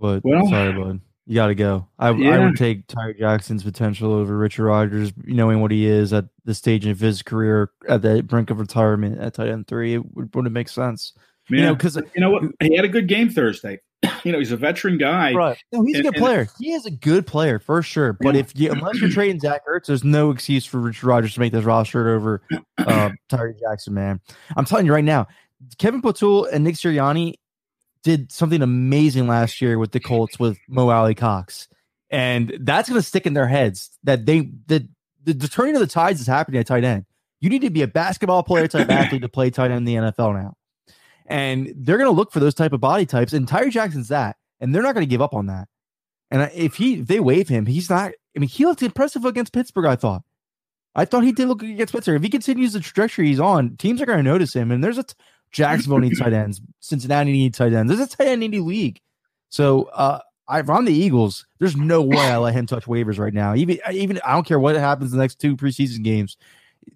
but well, sorry, bud. You got to go. I, yeah. I would take Tyree Jackson's potential over Richard Rodgers, knowing what he is at the stage of his career at the brink of retirement at tight end three. It would, wouldn't make sense. Yeah. You know, because you know what, he had a good game Thursday. you know, he's a veteran guy. Right. No, he's and, a good player. he is a good player for sure. But yeah. if you unless you're trading Zach Ertz, there's no excuse for Richard Rodgers to make this roster over uh, Tyree Jackson, man. I'm telling you right now, Kevin Patullo and Nick Sirianni did something amazing last year with the Colts with Mo Alie-Cox. And that's going to stick in their heads that they the, the, the turning of the tides is happening at tight end. You need to be a basketball player type athlete to play tight end in the NFL now. And they're going to look for those type of body types. And Tyree Jackson's that. And they're not going to give up on that. And if he if they waive him, he's not. I mean, he looked impressive against Pittsburgh. I thought. I thought he did look against Pittsburgh. If he continues the trajectory he's on, teams are going to notice him. And there's a Jacksonville needs tight ends. Cincinnati needs tight ends. There's a tight end needy league. So uh, I, if I'm the Eagles, there's no way I let him touch waivers right now. Even even I don't care what happens in the next two preseason games.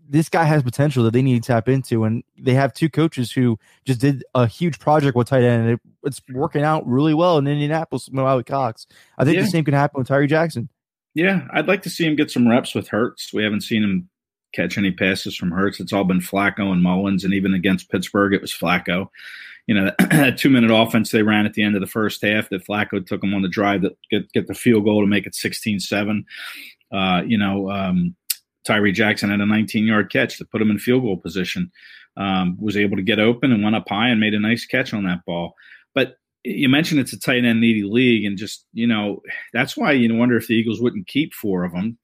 This guy has potential that they need to tap into, and they have two coaches who just did a huge project with tight end, and it, it's working out really well in Indianapolis. Mo Alie-Cox. I think yeah. the same can happen with Tyree Jackson. Yeah, I'd like to see him get some reps with Hurts. We haven't seen him catch any passes from Hurts. It's all been Flacco and Mullens, and even against Pittsburgh, it was Flacco. You know, that two minute offense they ran at the end of the first half that Flacco took them on the drive that get get the field goal to make it 16-7. Uh, you know, um, Tyree Jackson had a 19 yard catch to put him in field goal position. Um, was able to get open and went up high and made a nice catch on that ball. But you mentioned it's a tight end needy league, and just you know that's why you wonder if the Eagles wouldn't keep four of them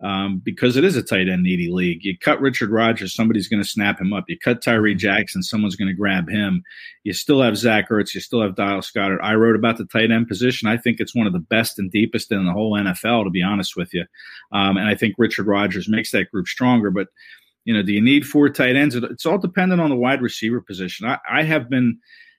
um, because it is a tight end needy league. You cut Richard Rodgers, somebody's going to snap him up. You cut Tyree mm-hmm. Jackson, someone's going to grab him. You still have Zach Ertz. You still have Dallas Goedert. I wrote about the tight end position. I think it's one of the best and deepest in the whole NFL, to be honest with you. Um, and I think Richard Rodgers makes that group stronger. But you know, do you need four tight ends? It's all dependent on the wide receiver position. I, I have been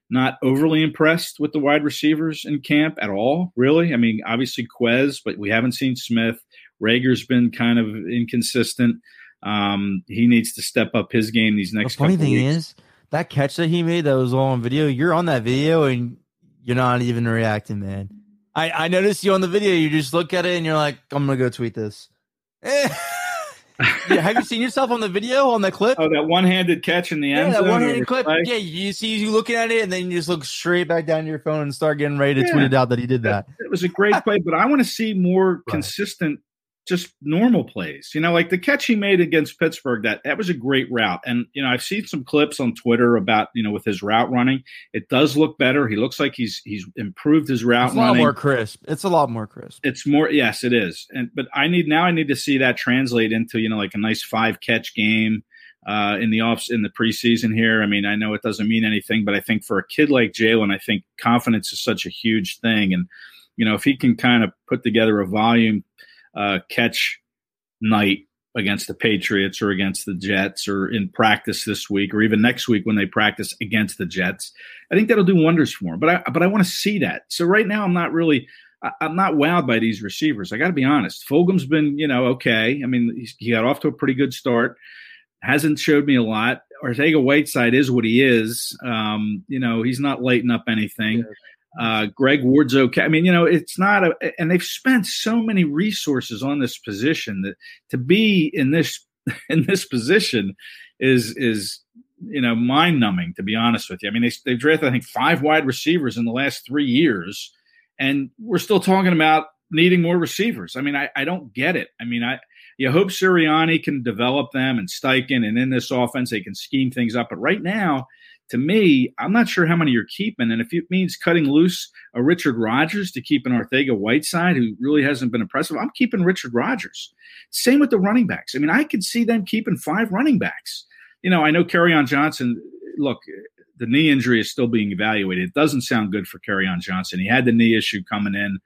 not overly impressed with the wide receivers in camp at all, really. I mean, obviously Quez, but we haven't seen Smith. Reagor's been kind of inconsistent. Um, he needs to step up his game these next. Couple of things. The funny thing weeks. is that catch that he made that was all on video. You're on that video and you're not even reacting, man. I I noticed you on the video. You just look at it and you're like, I'm gonna go tweet this. yeah, have you seen yourself on the video on the clip? Oh, that one-handed catch in the end. Yeah, that one-handed clip. Play? Yeah, you see you looking at it, and then you just look straight back down to your phone and start getting ready to yeah. tweet it out that he did that. It was a great play, but I want to see more right. consistent just normal plays. You know, like the catch he made against Pittsburgh, that that was a great route. And you know, I've seen some clips on Twitter about you know with his route running. It does look better. He looks like he's he's improved his route. It's a lot more crisp. It's a lot more crisp. It's more yes, it is. And but I need now I need to see that translate into you know like a nice five catch game. Uh, in the offs in the preseason here. I mean, I know it doesn't mean anything, but I think for a kid like Jalen, I think confidence is such a huge thing. And, you know, if he can kind of put together a volume uh, catch night against the Patriots or against the Jets or in practice this week or even next week when they practice against the Jets. I think that'll do wonders for him. But I but I want to see that. So right now I'm not really I, am not wowed by these receivers. I got to be honest. Fulgham's been you know okay. I mean he got off to a pretty good start. Hasn't showed me a lot. Arcega Whiteside is what he is. Um, you know he's not lighting up anything. Uh, Greg Ward's okay. I mean, you know, it's not a, and they've spent so many resources on this position that to be in this in this position is is you know mind numbing to be honest with you. I mean, they they've drafted I think five wide receivers in the last three years, and we're still talking about needing more receivers. I mean, I, I don't get it. I mean, I you hope Sirianni can develop them and Steichen, and in this offense they can scheme things up. But right now, to me, I'm not sure how many you're keeping. And if it means cutting loose a Richard Rodgers to keep an Arcega Whiteside, who really hasn't been impressive, I'm keeping Richard Rodgers. Same with the running backs. I mean, I could see them keeping five running backs. You know, I know Kerryon Johnson. Look, the knee injury is still being evaluated. It doesn't sound good for Kerryon Johnson. He had the knee issue coming in.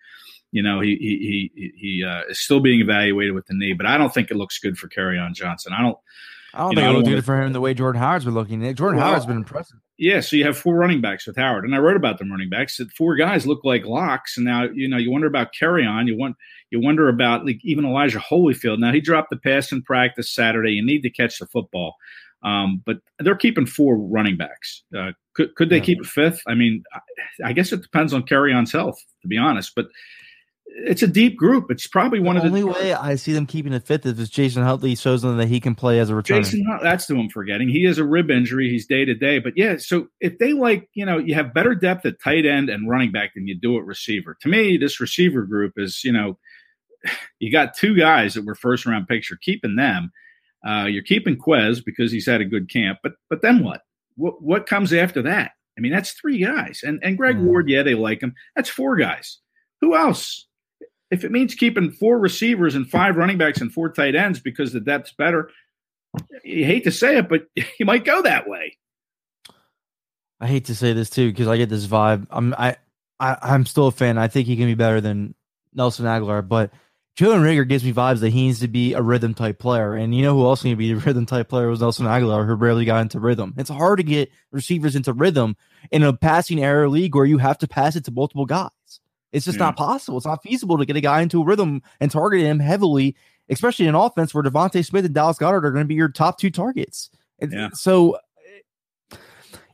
You know, he he he he uh, is still being evaluated with the knee, but I don't think it looks good for Kerryon Johnson. I don't. I don't think know, it'll do it for him the way Jordan Howard's been looking. Jordan well, Howard's been impressive. Yeah, so you have four running backs with Howard, and I wrote about them running backs. That four guys look like locks, and now you know you wonder about Kerryon. You want you wonder about like even Elijah Holyfield. Now he dropped the pass in practice Saturday. You need to catch the football. Um, but they're keeping four running backs. Uh, could could they yeah. keep a fifth? I mean, I guess it depends on Kerryon's health, to be honest. But it's a deep group. It's probably one the of the only way I see them keeping a fifth is if Jason Huntley shows them that he can play as a returner. Jason, that's the one I'm forgetting. He has a rib injury. He's day to day. But yeah, so if they like, you know, you have better depth at tight end and running back than you do at receiver. To me, this receiver group is, you know, you got two guys that were first round picks. You're keeping them. Uh, you're keeping Quez because he's had a good camp, but but then what? What what comes after that? I mean, that's three guys, and and Greg mm. Ward, yeah, they like him. That's four guys. Who else? If it means keeping four receivers and five running backs and four tight ends because the depth's better, you hate to say it, but you might go that way. I hate to say this too because I get this vibe. I'm I, I I'm still a fan. I think he can be better than Nelson Agholor, but Jalen Reagor gives me vibes that he needs to be a rhythm type player. And you know who else needs to be a rhythm type player was Nelson Agholor, who barely got into rhythm. It's hard to get receivers into rhythm in a passing error league where you have to pass it to multiple guys. It's just yeah. not possible. It's not feasible to get a guy into a rhythm and target him heavily, especially in offense where DeVonta Smith and Dallas Goedert are going to be your top two targets. Yeah. So eh,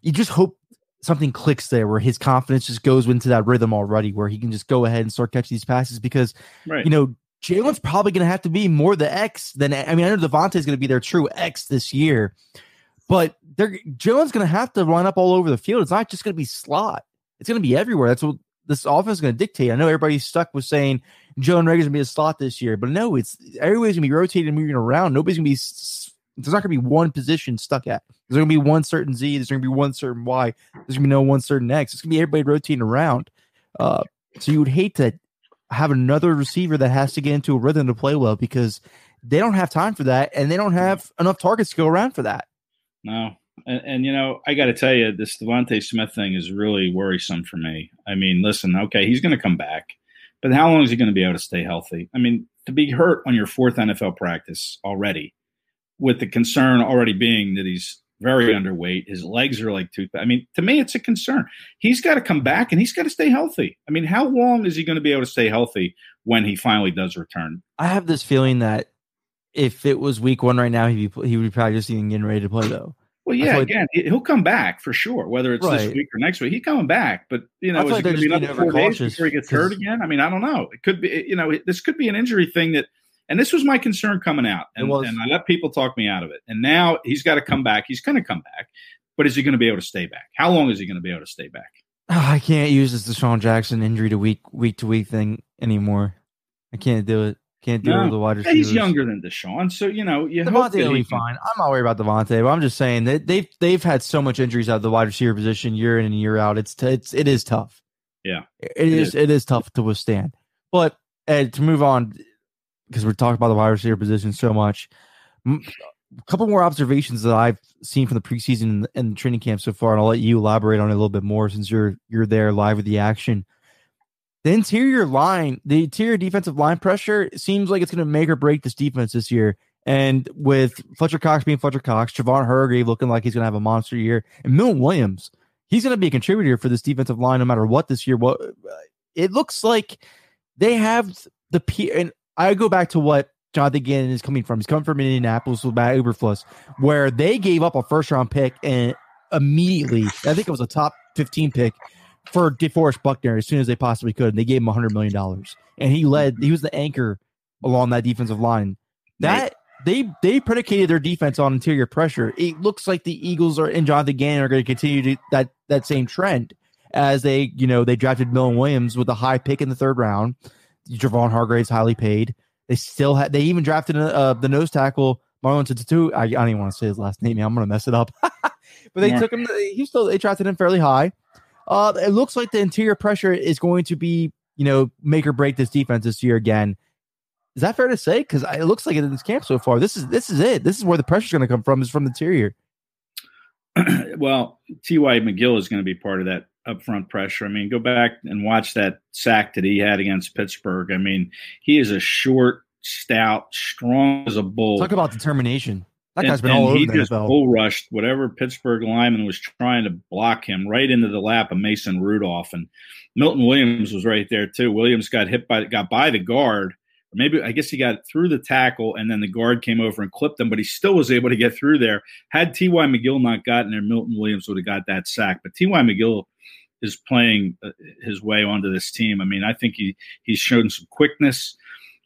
you just hope something clicks there where his confidence just goes into that rhythm already where he can just go ahead and start catching these passes because right. you know Jalen's probably going to have to be more the X than I mean. I know DeVonta is going to be their true X this year, but they're Jalen's going to have to run up all over the field. It's not just going to be slot; it's going to be everywhere. That's what this offense is going to dictate. I know everybody's stuck with saying Jalen Reagor's going to be a slot this year, but no, it's everybody's going to be rotating, moving around. Nobody's going to be. There's not going to be one position stuck at. There's going to be one certain Z. There's going to be one certain Y. There's going to be no one certain X. It's going to be everybody rotating around. Uh, so you would hate to have another receiver that has to get into a rhythm to play well because they don't have time for that and they don't have enough targets to go around for that. No. And, and you know, I got to tell you, this DeVonta Smith thing is really worrisome for me. I mean, listen, okay, he's going to come back, but how long is he going to be able to stay healthy? I mean, to be hurt on your fourth NFL practice already, with the concern already being that he's very underweight. His legs are like tooth. I mean, to me, it's a concern. He's got to come back and he's got to stay healthy. I mean, how long is he going to be able to stay healthy when he finally does return? I have this feeling that if it was week one right now, he'd be, he would be probably just even getting ready to play though. Well, yeah, again, he'll come back for sure. Whether it's right. this week or next week, he's coming back. But you know, is it going to be another four days before he gets hurt again? I mean, I don't know. It could be. You know, this could be an injury thing that and this was my concern coming out. And, and I let people talk me out of it. And now he's got to come back. He's going to come back. But is he going to be able to stay back? How long is he going to be able to stay back? Oh, I can't use this DeSean Jackson injury to week week to week thing anymore. I can't do it. Can't do no, it with the wide receivers. He's younger than DeSean, so you know you DeVonta will be fine. I'm not worried about DeVonta, but I'm just saying that they've they've had so much injuries out of the wide receiver position year in and year out. It's t- it's it is tough. Yeah, it, it is, is it is tough to withstand. But to move on, because we're talking about the wide receiver position so much. A couple more observations that I've seen from the preseason and, the training camp so far, and I'll let you elaborate on it a little bit more since you're you're there live with the action. The interior line, the interior defensive line pressure seems like it's going to make or break this defense this year. And with Fletcher Cox being Fletcher Cox, Javon Hargrave looking like he's going to have a monster year, and Milton Williams, he's going to be a contributor for this defensive line no matter what this year. What uh, it looks like they have the P and I go back to what Jonathan Gannon is coming from. He's coming from Indianapolis with Matt Eberflus, where they gave up a first round pick and immediately, I think it was a top 15 pick for DeForest Buckner as soon as they possibly could. And they gave him $100 million. And he led, he was the anchor along that defensive line. That they they predicated their defense on interior pressure. It looks like the Eagles are and Jonathan Gannon are going to continue to, that that same trend as they, you know, they drafted Milton Williams with a high pick in the third round Javon Hargrave's highly paid. They still had. They even drafted uh, the nose tackle Marlon Tutu. I, I don't even want to say his last name. I'm going to mess it up. but they took him. He still they drafted him fairly high. Uh, it looks like the interior pressure is going to be you know make or break this defense this year again. Is that fair to say? Because it looks like it in this camp so far. This is this is it. This is where the pressure is going to come from. Is from the interior. well, T.Y. McGill is going to be part of that upfront pressure. I mean, go back and watch that sack that he had against Pittsburgh. I mean, he is a short, stout, strong as a bull. Talk about determination. That and, been all over he the just NFL. bull rushed whatever Pittsburgh lineman was trying to block him right into the lap of Mason Rudolph, and Milton Williams was right there too. Williams got hit by got by the guard. Maybe I guess he got through the tackle, and then the guard came over and clipped him, but he still was able to get through there. Had T.Y. McGill not gotten there, Milton Williams would have got that sack. But T.Y. McGill is playing uh, his way onto this team. I mean, I think he he's shown some quickness.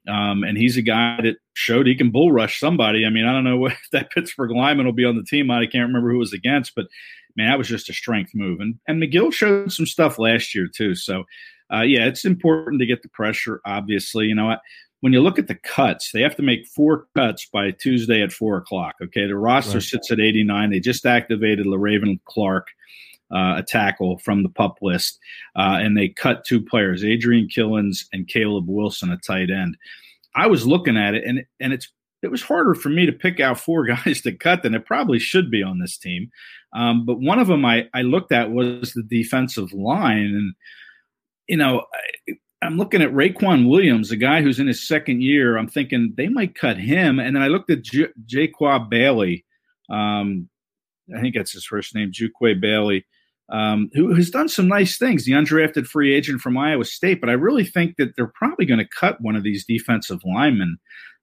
Um, and he's a guy that showed he can bull rush somebody. I mean, I don't know what that Pittsburgh lineman will be on the team. I can't remember who was against, but man, that was just a strength move. And and McGill showed some stuff last year too. So uh, yeah, it's important to get the pressure. Obviously, you know when you look at the cuts, they have to make four cuts by Tuesday at four o'clock. Okay, the roster right. sits at eighty nine. They just activated LeRaven Clark. Uh, a tackle from the pup list, uh, and they cut two players, Adrian Killins and Caleb Wilson, a tight end. I was looking at it, and and it's it was harder for me to pick out four guys to cut than it probably should be on this team. Um, but one of them I, I looked at was the defensive line, and you know. I, I'm looking at Raequan Williams, a guy who's in his second year. I'm thinking they might cut him. And then I looked at J- Bailey. Um, I think that's his first name, Juque Bailey um, who has done some nice things, the undrafted free agent from Iowa State. But I really think that they're probably going to cut one of these defensive linemen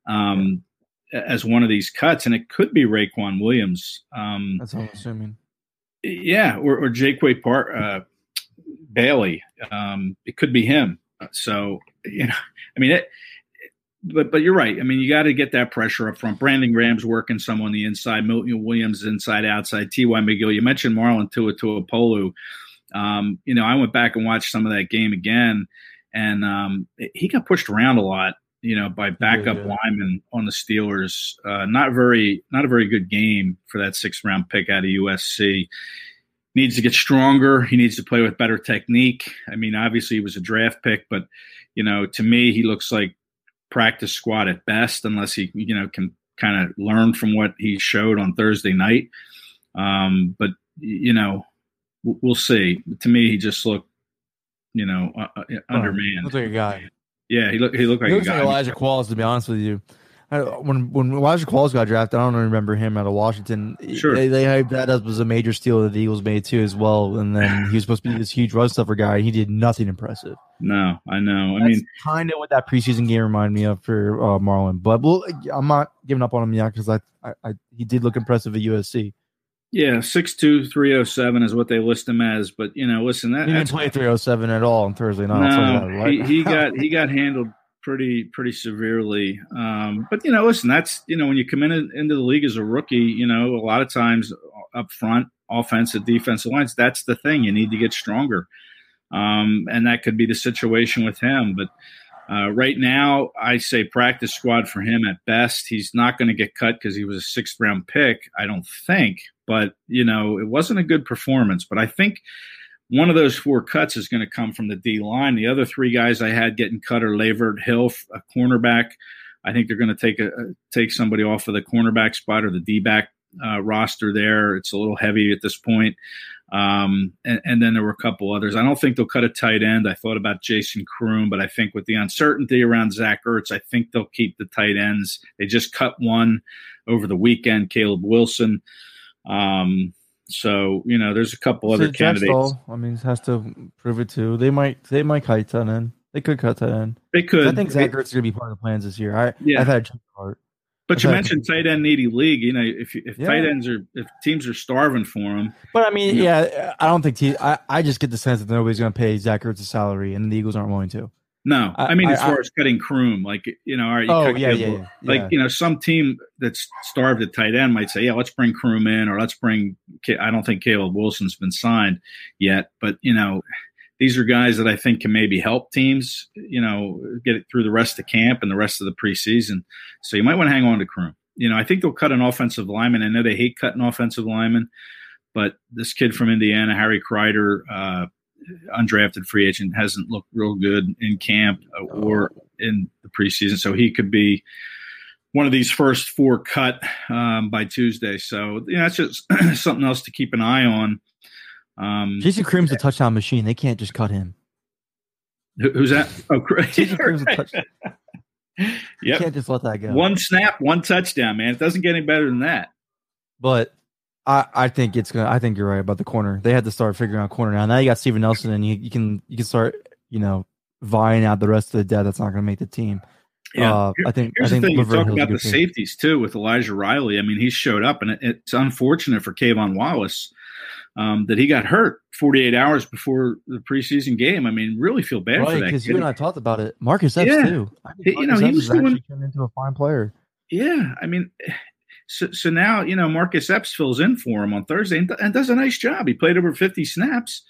um, as one of these cuts, and it could be Raequan Williams. Um, That's what I'm assuming. Yeah, or, or Jaquay Part uh, Bailey. Um, it could be him. So you know, I mean, it, but but you're right. I mean, you got to get that pressure up front. Brandon Graham's working some on the inside. Milton Williams inside, outside. T.Y. McGill. You mentioned Marlon Tuipulotu. Um, you know, I went back and watched some of that game again, and um, he got pushed around a lot. You know, by backup yeah, yeah. linemen on the Steelers. Uh, not very, not a very good game for that sixth round pick out of USC. Needs to get stronger. He needs to play with better technique. I mean, obviously he was a draft pick, but you know, to me, he looks like practice squad at best, unless he you know can kind of learn from what he showed on Thursday night. Um, but you know, we'll see. To me, he just looked, you know, uh, undermanned. Looks like a guy. Yeah, he looked. He looked like he looks a guy. like Elijah Qualls, to be honest with you. I, when when Elijah Qualls got drafted, I don't remember him out of Washington. Sure, they, they hyped that up as was a major steal that the Eagles made too, as well. And then he was supposed to be this huge run stuffer guy. He did nothing impressive. No, I know. I That's mean, kind of what that preseason game reminded me of for uh, Marlon. But well, I'm not giving up on him yet because I, I, I, he did look impressive at USC. Yeah, six two three oh seven is what they list him as. But you know, listen, that he didn't play three oh seven at all on Thursday night. No, that, right? he, he got he got handled pretty pretty severely. Um, but you know, listen, that's you know when you come in into the league as a rookie, you know, a lot of times up front, offensive, defensive lines, that's the thing. You need to get stronger, um, and that could be the situation with him. But uh, right now, I say practice squad for him at best. He's not going to get cut because he was a sixth round pick, I don't think. But you know, it wasn't a good performance. But I think one of those four cuts is going to come from the D line. The other three guys I had getting cut are Lavert Hill, a cornerback. I think they're going to take a take somebody off of the cornerback spot or the D back uh, roster there. It's a little heavy at this point. Um, and, and, then there were a couple others. I don't think they'll cut a tight end. I thought about Jason Croom, but I think with the uncertainty around Zach Ertz, I think they'll keep the tight ends. They just cut one over the weekend, Caleb Wilson. Um, so you know, there's a couple other candidates. I mean, has to prove it too. They might, they might cut tight end. They could cut tight end. They could. I think Zach Ertz is going to be part of the plans this year. I, yeah. I've had a part. But you mentioned tight end needy league. You know, if if yeah. tight ends are if teams are starving for them. But I mean, yeah, I don't think te- I I just get the sense that nobody's going to pay Zach Ertz a salary, and the Eagles aren't willing to. No, I, I mean I, as far I, as cutting Croom, like you know, all right, you oh yeah, yeah, yeah, like you know, some team that's starved at tight end might say, yeah, let's bring Croom in, or let's bring. I don't think Caleb Wilson's been signed yet, but you know, these are guys that I think can maybe help teams, you know, get it through the rest of camp and the rest of the preseason. So you might want to hang on to Croom. You know, I think they'll cut an offensive lineman. I know they hate cutting offensive linemen, but this kid from Indiana, Harry Crider, uh, undrafted free agent, hasn't looked real good in camp or in the preseason. So he could be one of these first four cut um, by Tuesday. So you know, that's just something else to keep an eye on. Um, Jason Croom's a touchdown machine. They can't just cut him. who's that? Oh, Jason Croom's a touchdown. Yeah, can't just let that go. One snap, one touchdown, man. It doesn't get any better than that. But I, I think it's gonna. I think you're right about the corner. They had to start figuring out corner now. Now you got Steven Nelson, and you, you can you can start you know vying out the rest of the depth that's not going to make the team. Yeah, uh, I think. Here's I think the thing: you talk about the team. safeties too with Elijah Riley. I mean, he showed up, and it, it's unfortunate for K'Von Wallace um, that he got hurt 48 hours before the preseason game. I mean, really feel bad right, for that because you and I talked about it. Marcus Epps yeah. too. you know, he was turned into a fine player. Yeah, I mean, so, so now you know Marcus Epps fills in for him on Thursday and, and does a nice job. He played over 50 snaps.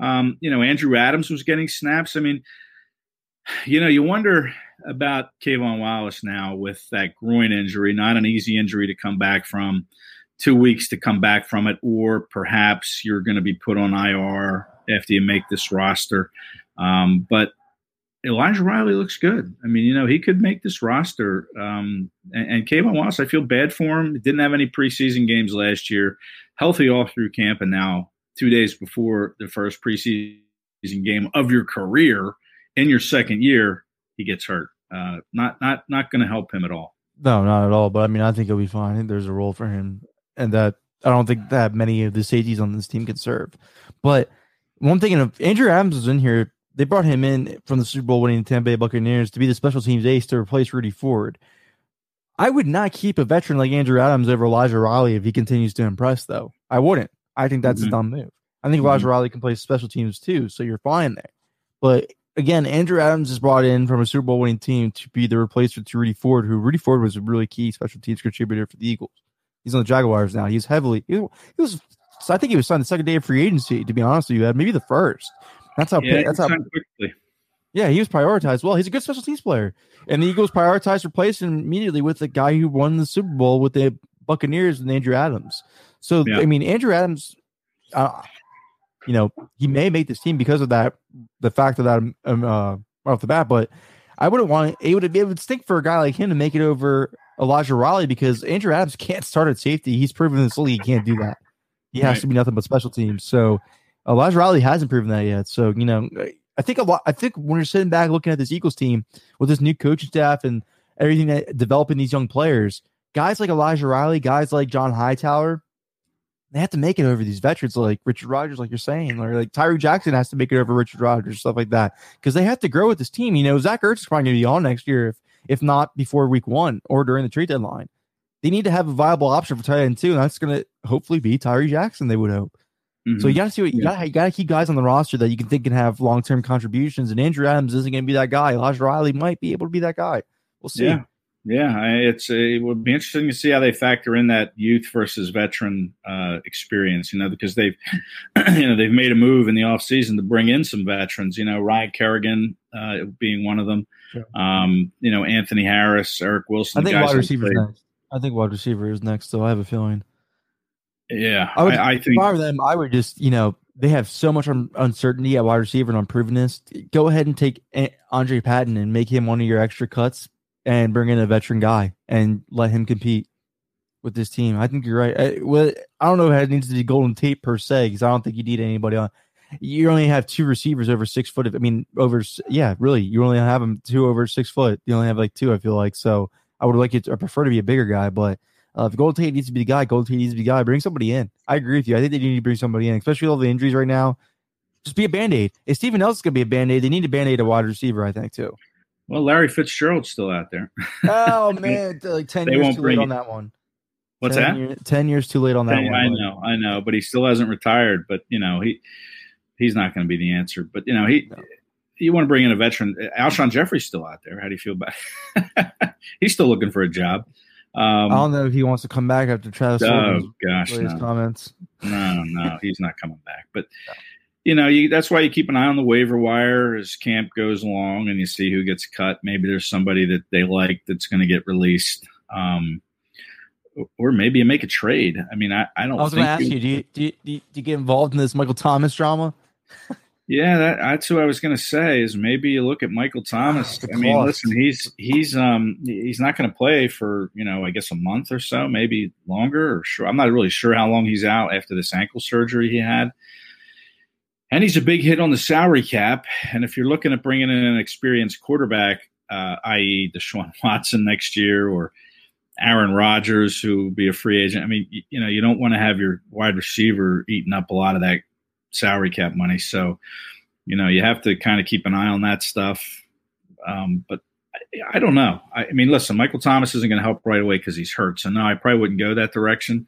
Um, you know, Andrew Adams was getting snaps. I mean, you know, you wonder about K'Von Wallace now with that groin injury, not an easy injury to come back from, two weeks to come back from it, or perhaps you're going to be put on IR after you make this roster. Um, but Elijah Riley looks good. I mean, you know, he could make this roster. Um, and, and K'Von Wallace, I feel bad for him. Didn't have any preseason games last year, healthy all through camp, and now two days before the first preseason game of your career in your second year, he gets hurt. Uh, not not not going to help him at all. No, not at all. But I mean, I think he'll be fine. There's a role for him, and that I don't think that many of the safeties on this team can serve. But one thing, if Andrew Adams was in here, they brought him in from the Super Bowl winning Tampa Bay Buccaneers to be the special teams ace to replace Rudy Ford. I would not keep a veteran like Andrew Adams over Elijah Riley if he continues to impress, though. I wouldn't. I think that's mm-hmm. a dumb move. I think Elijah mm-hmm. Riley can play special teams too, so you're fine there. But again, Andrew Adams is brought in from a Super Bowl winning team to be the replacement to Rudy Ford, who Rudy Ford was a really key special teams contributor for the Eagles. He's on the Jaguars now. He's heavily he, was I think he was signed the second day of free agency, to be honest with you, maybe the first. That's how yeah, that's how quickly. Yeah, he was prioritized. Well, he's a good special teams player. And the Eagles prioritized replacing him immediately with the guy who won the Super Bowl with the Buccaneers and Andrew Adams. So yeah. I mean, Andrew Adams uh, you know, he may make this team because of that, the fact of that um, uh, right off the bat. But I wouldn't want it. Would it would stink for a guy like him to make it over Elijah Riley because Andrew Adams can't start at safety. He's proven in this league he can't do that. He has right. to be nothing but special teams. So Elijah Riley hasn't proven that yet. So you know, I think a lot. I think when you're sitting back looking at this Eagles team with this new coaching staff and everything that developing these young players, guys like Elijah Riley, guys like John Hightower, they have to make it over these veterans like Richard Rodgers, like you're saying, or like Tyree Jackson has to make it over Richard Rodgers, stuff like that, because they have to grow with this team. You know, Zach Ertz is probably going to be on next year, if if not before week one or during the trade deadline. They need to have a viable option for tight end two, and that's going to hopefully be Tyree Jackson. They would hope. Mm-hmm. So you got to see what you yeah. got. You got to keep guys on the roster that you can think can have long term contributions. And Andrew Adams isn't going to be that guy. Elijah Riley might be able to be that guy. We'll see. Yeah. Yeah, it's it would be interesting to see how they factor in that youth versus veteran uh, experience. You know, because they've you know they've made a move in the offseason to bring in some veterans. You know, Ryan Kerrigan uh, being one of them. Sure. Um, you know, Anthony Harris, Eric Wilson. I think wide receiver next. I think wide receiver is next. So I have a feeling. Yeah, I, would, I, I think if I were them, I would just you know they have so much uncertainty at wide receiver and unprovenness. Go ahead and take Andre Patton and make him one of your extra cuts and bring in a veteran guy and let him compete with this team. I think you're right. I, well, I don't know if it needs to be Golden Tate per se because I don't think you need anybody on. You only have two receivers over six foot. I mean, over yeah, really, you only have them two over six foot. You only have like two. I feel like so. I would like it. To, I prefer to be a bigger guy, but uh, if Golden Tate needs to be the guy, Golden Tate needs to be the guy. Bring somebody in. I agree with you. I think they need to bring somebody in, especially with all the injuries right now. Just be a band aid. If Steven Nelson is going to be a band aid, they need a band aid a wide receiver, I think, too. Well, Larry Fitzgerald's still out there. oh man, like ten they years too late it. on that one. What's ten that? Year, ten years too late on that one. I know, I know, but he still hasn't retired. But you know, he he's not going to be the answer. But you know, he no. you want to bring in a veteran. Alshon Jeffery's still out there. How do you feel about? he's still looking for a job. Um, I don't know if he wants to come back after Travis. Oh gosh, no. comments. No, no, he's not coming back. But you know, you, that's why you keep an eye on the waiver wire as camp goes along and you see who gets cut. Maybe there's somebody that they like that's going to get released. Um, or maybe you make a trade. I mean, I, I don't. I was going to ask you, do you, do you, do you do you get involved in this Michael Thomas drama? Yeah, that, that's what I was going to say. Is maybe you look at Michael Thomas. I mean, listen, he's he's um he's not going to play for you know I guess a month or so, maybe longer. Or sure, I'm not really sure how long he's out after this ankle surgery he had. And he's a big hit on the salary cap. And if you're looking at bringing in an experienced quarterback, uh, i.e., Deshaun Watson next year or Aaron Rodgers, who will be a free agent. I mean, you, you know, you don't want to have your wide receiver eating up a lot of that salary cap money. So, you know, you have to kind of keep an eye on that stuff. Um, but I, I, don't know. I, I, mean, listen, Michael Thomas isn't going to help right away because he's hurt. So, no, I probably wouldn't go that direction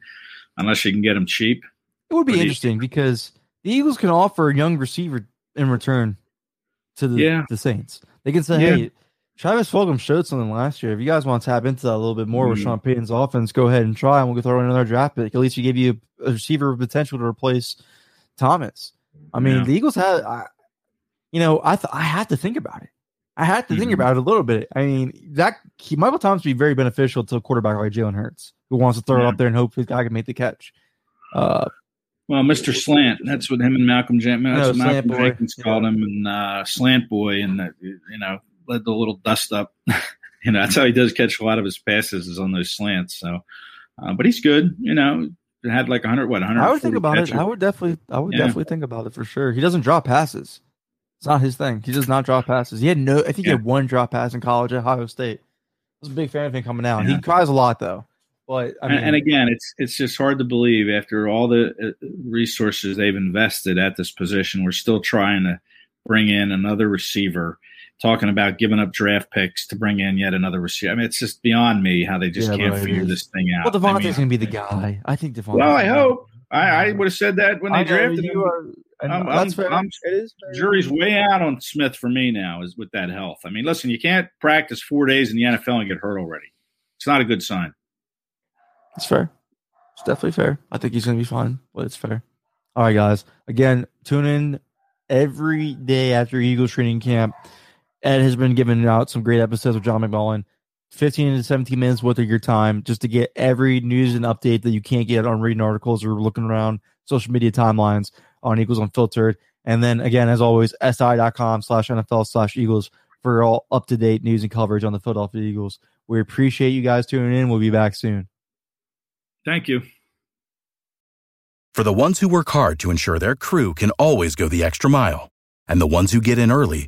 unless you can get him cheap. It would be interesting because the Eagles can offer a young receiver in return to the, yeah. the Saints. They can say, yeah. hey, Travis Fulgham showed something last year. If you guys want to tap into that a little bit more mm-hmm. with Sean Payton's offense, go ahead and try, and we'll throw in another draft pick. At least you give you a, receiver potential to replace Thomas. I mean, yeah. the Eagles had, I, you know, I th- I had to think about it. I had to mm-hmm. think about it a little bit. I mean, that he, Michael Thomas would be very beneficial to a quarterback like Jalen Hurts, who wants to throw yeah. it up there and hope his guy can make the catch. Uh, well, Mr. Slant, that's what him and Malcolm, that's no, Malcolm Jenkins yeah. called him, and uh, Slant Boy, and uh, you know, let the little dust up. you know, that's how he does catch a lot of his passes is on those slants. So, uh, but he's good. You know, had like 100, what, 100. I would think about catches. it. I would definitely, I would yeah. definitely think about it for sure. He doesn't draw passes. It's not his thing. He does not draw passes. He had no, I think yeah. he had one drop pass in college at Ohio State. I was a big fan of him coming out. Yeah. He cries a lot though. But I mean, and, and, again, it's it's just hard to believe after all the uh, resources they've invested at this position, we're still trying to bring in another receiver talking about giving up draft picks to bring in yet another receiver. I mean, it's just beyond me how they just yeah, can't figure this thing out. Well, DeVonta's I mean, going to be the guy. I think Devontae. Well, I hope. I, I would have said that when they drafted him. Are, I'm, that's I'm, fair. I'm, it is jury's way out on Smith for me now is with that health. I mean, listen, you can't practice four days in the NFL and get hurt already. It's not a good sign. It's fair. It's definitely fair. I think he's going to be fine, but it's fair. All right, guys. Again, tune in every day after Eagles training camp. Ed has been giving out some great episodes with John McMullen. 15 to 17 minutes worth of your time just to get every news and update that you can't get on reading articles or looking around social media timelines on Eagles Unfiltered. And then again, as always, si.com slash NFL slash Eagles for all up to date news and coverage on the Philadelphia Eagles. We appreciate you guys tuning in. We'll be back soon. Thank you. For the ones who work hard to ensure their crew can always go the extra mile, and the ones who get in early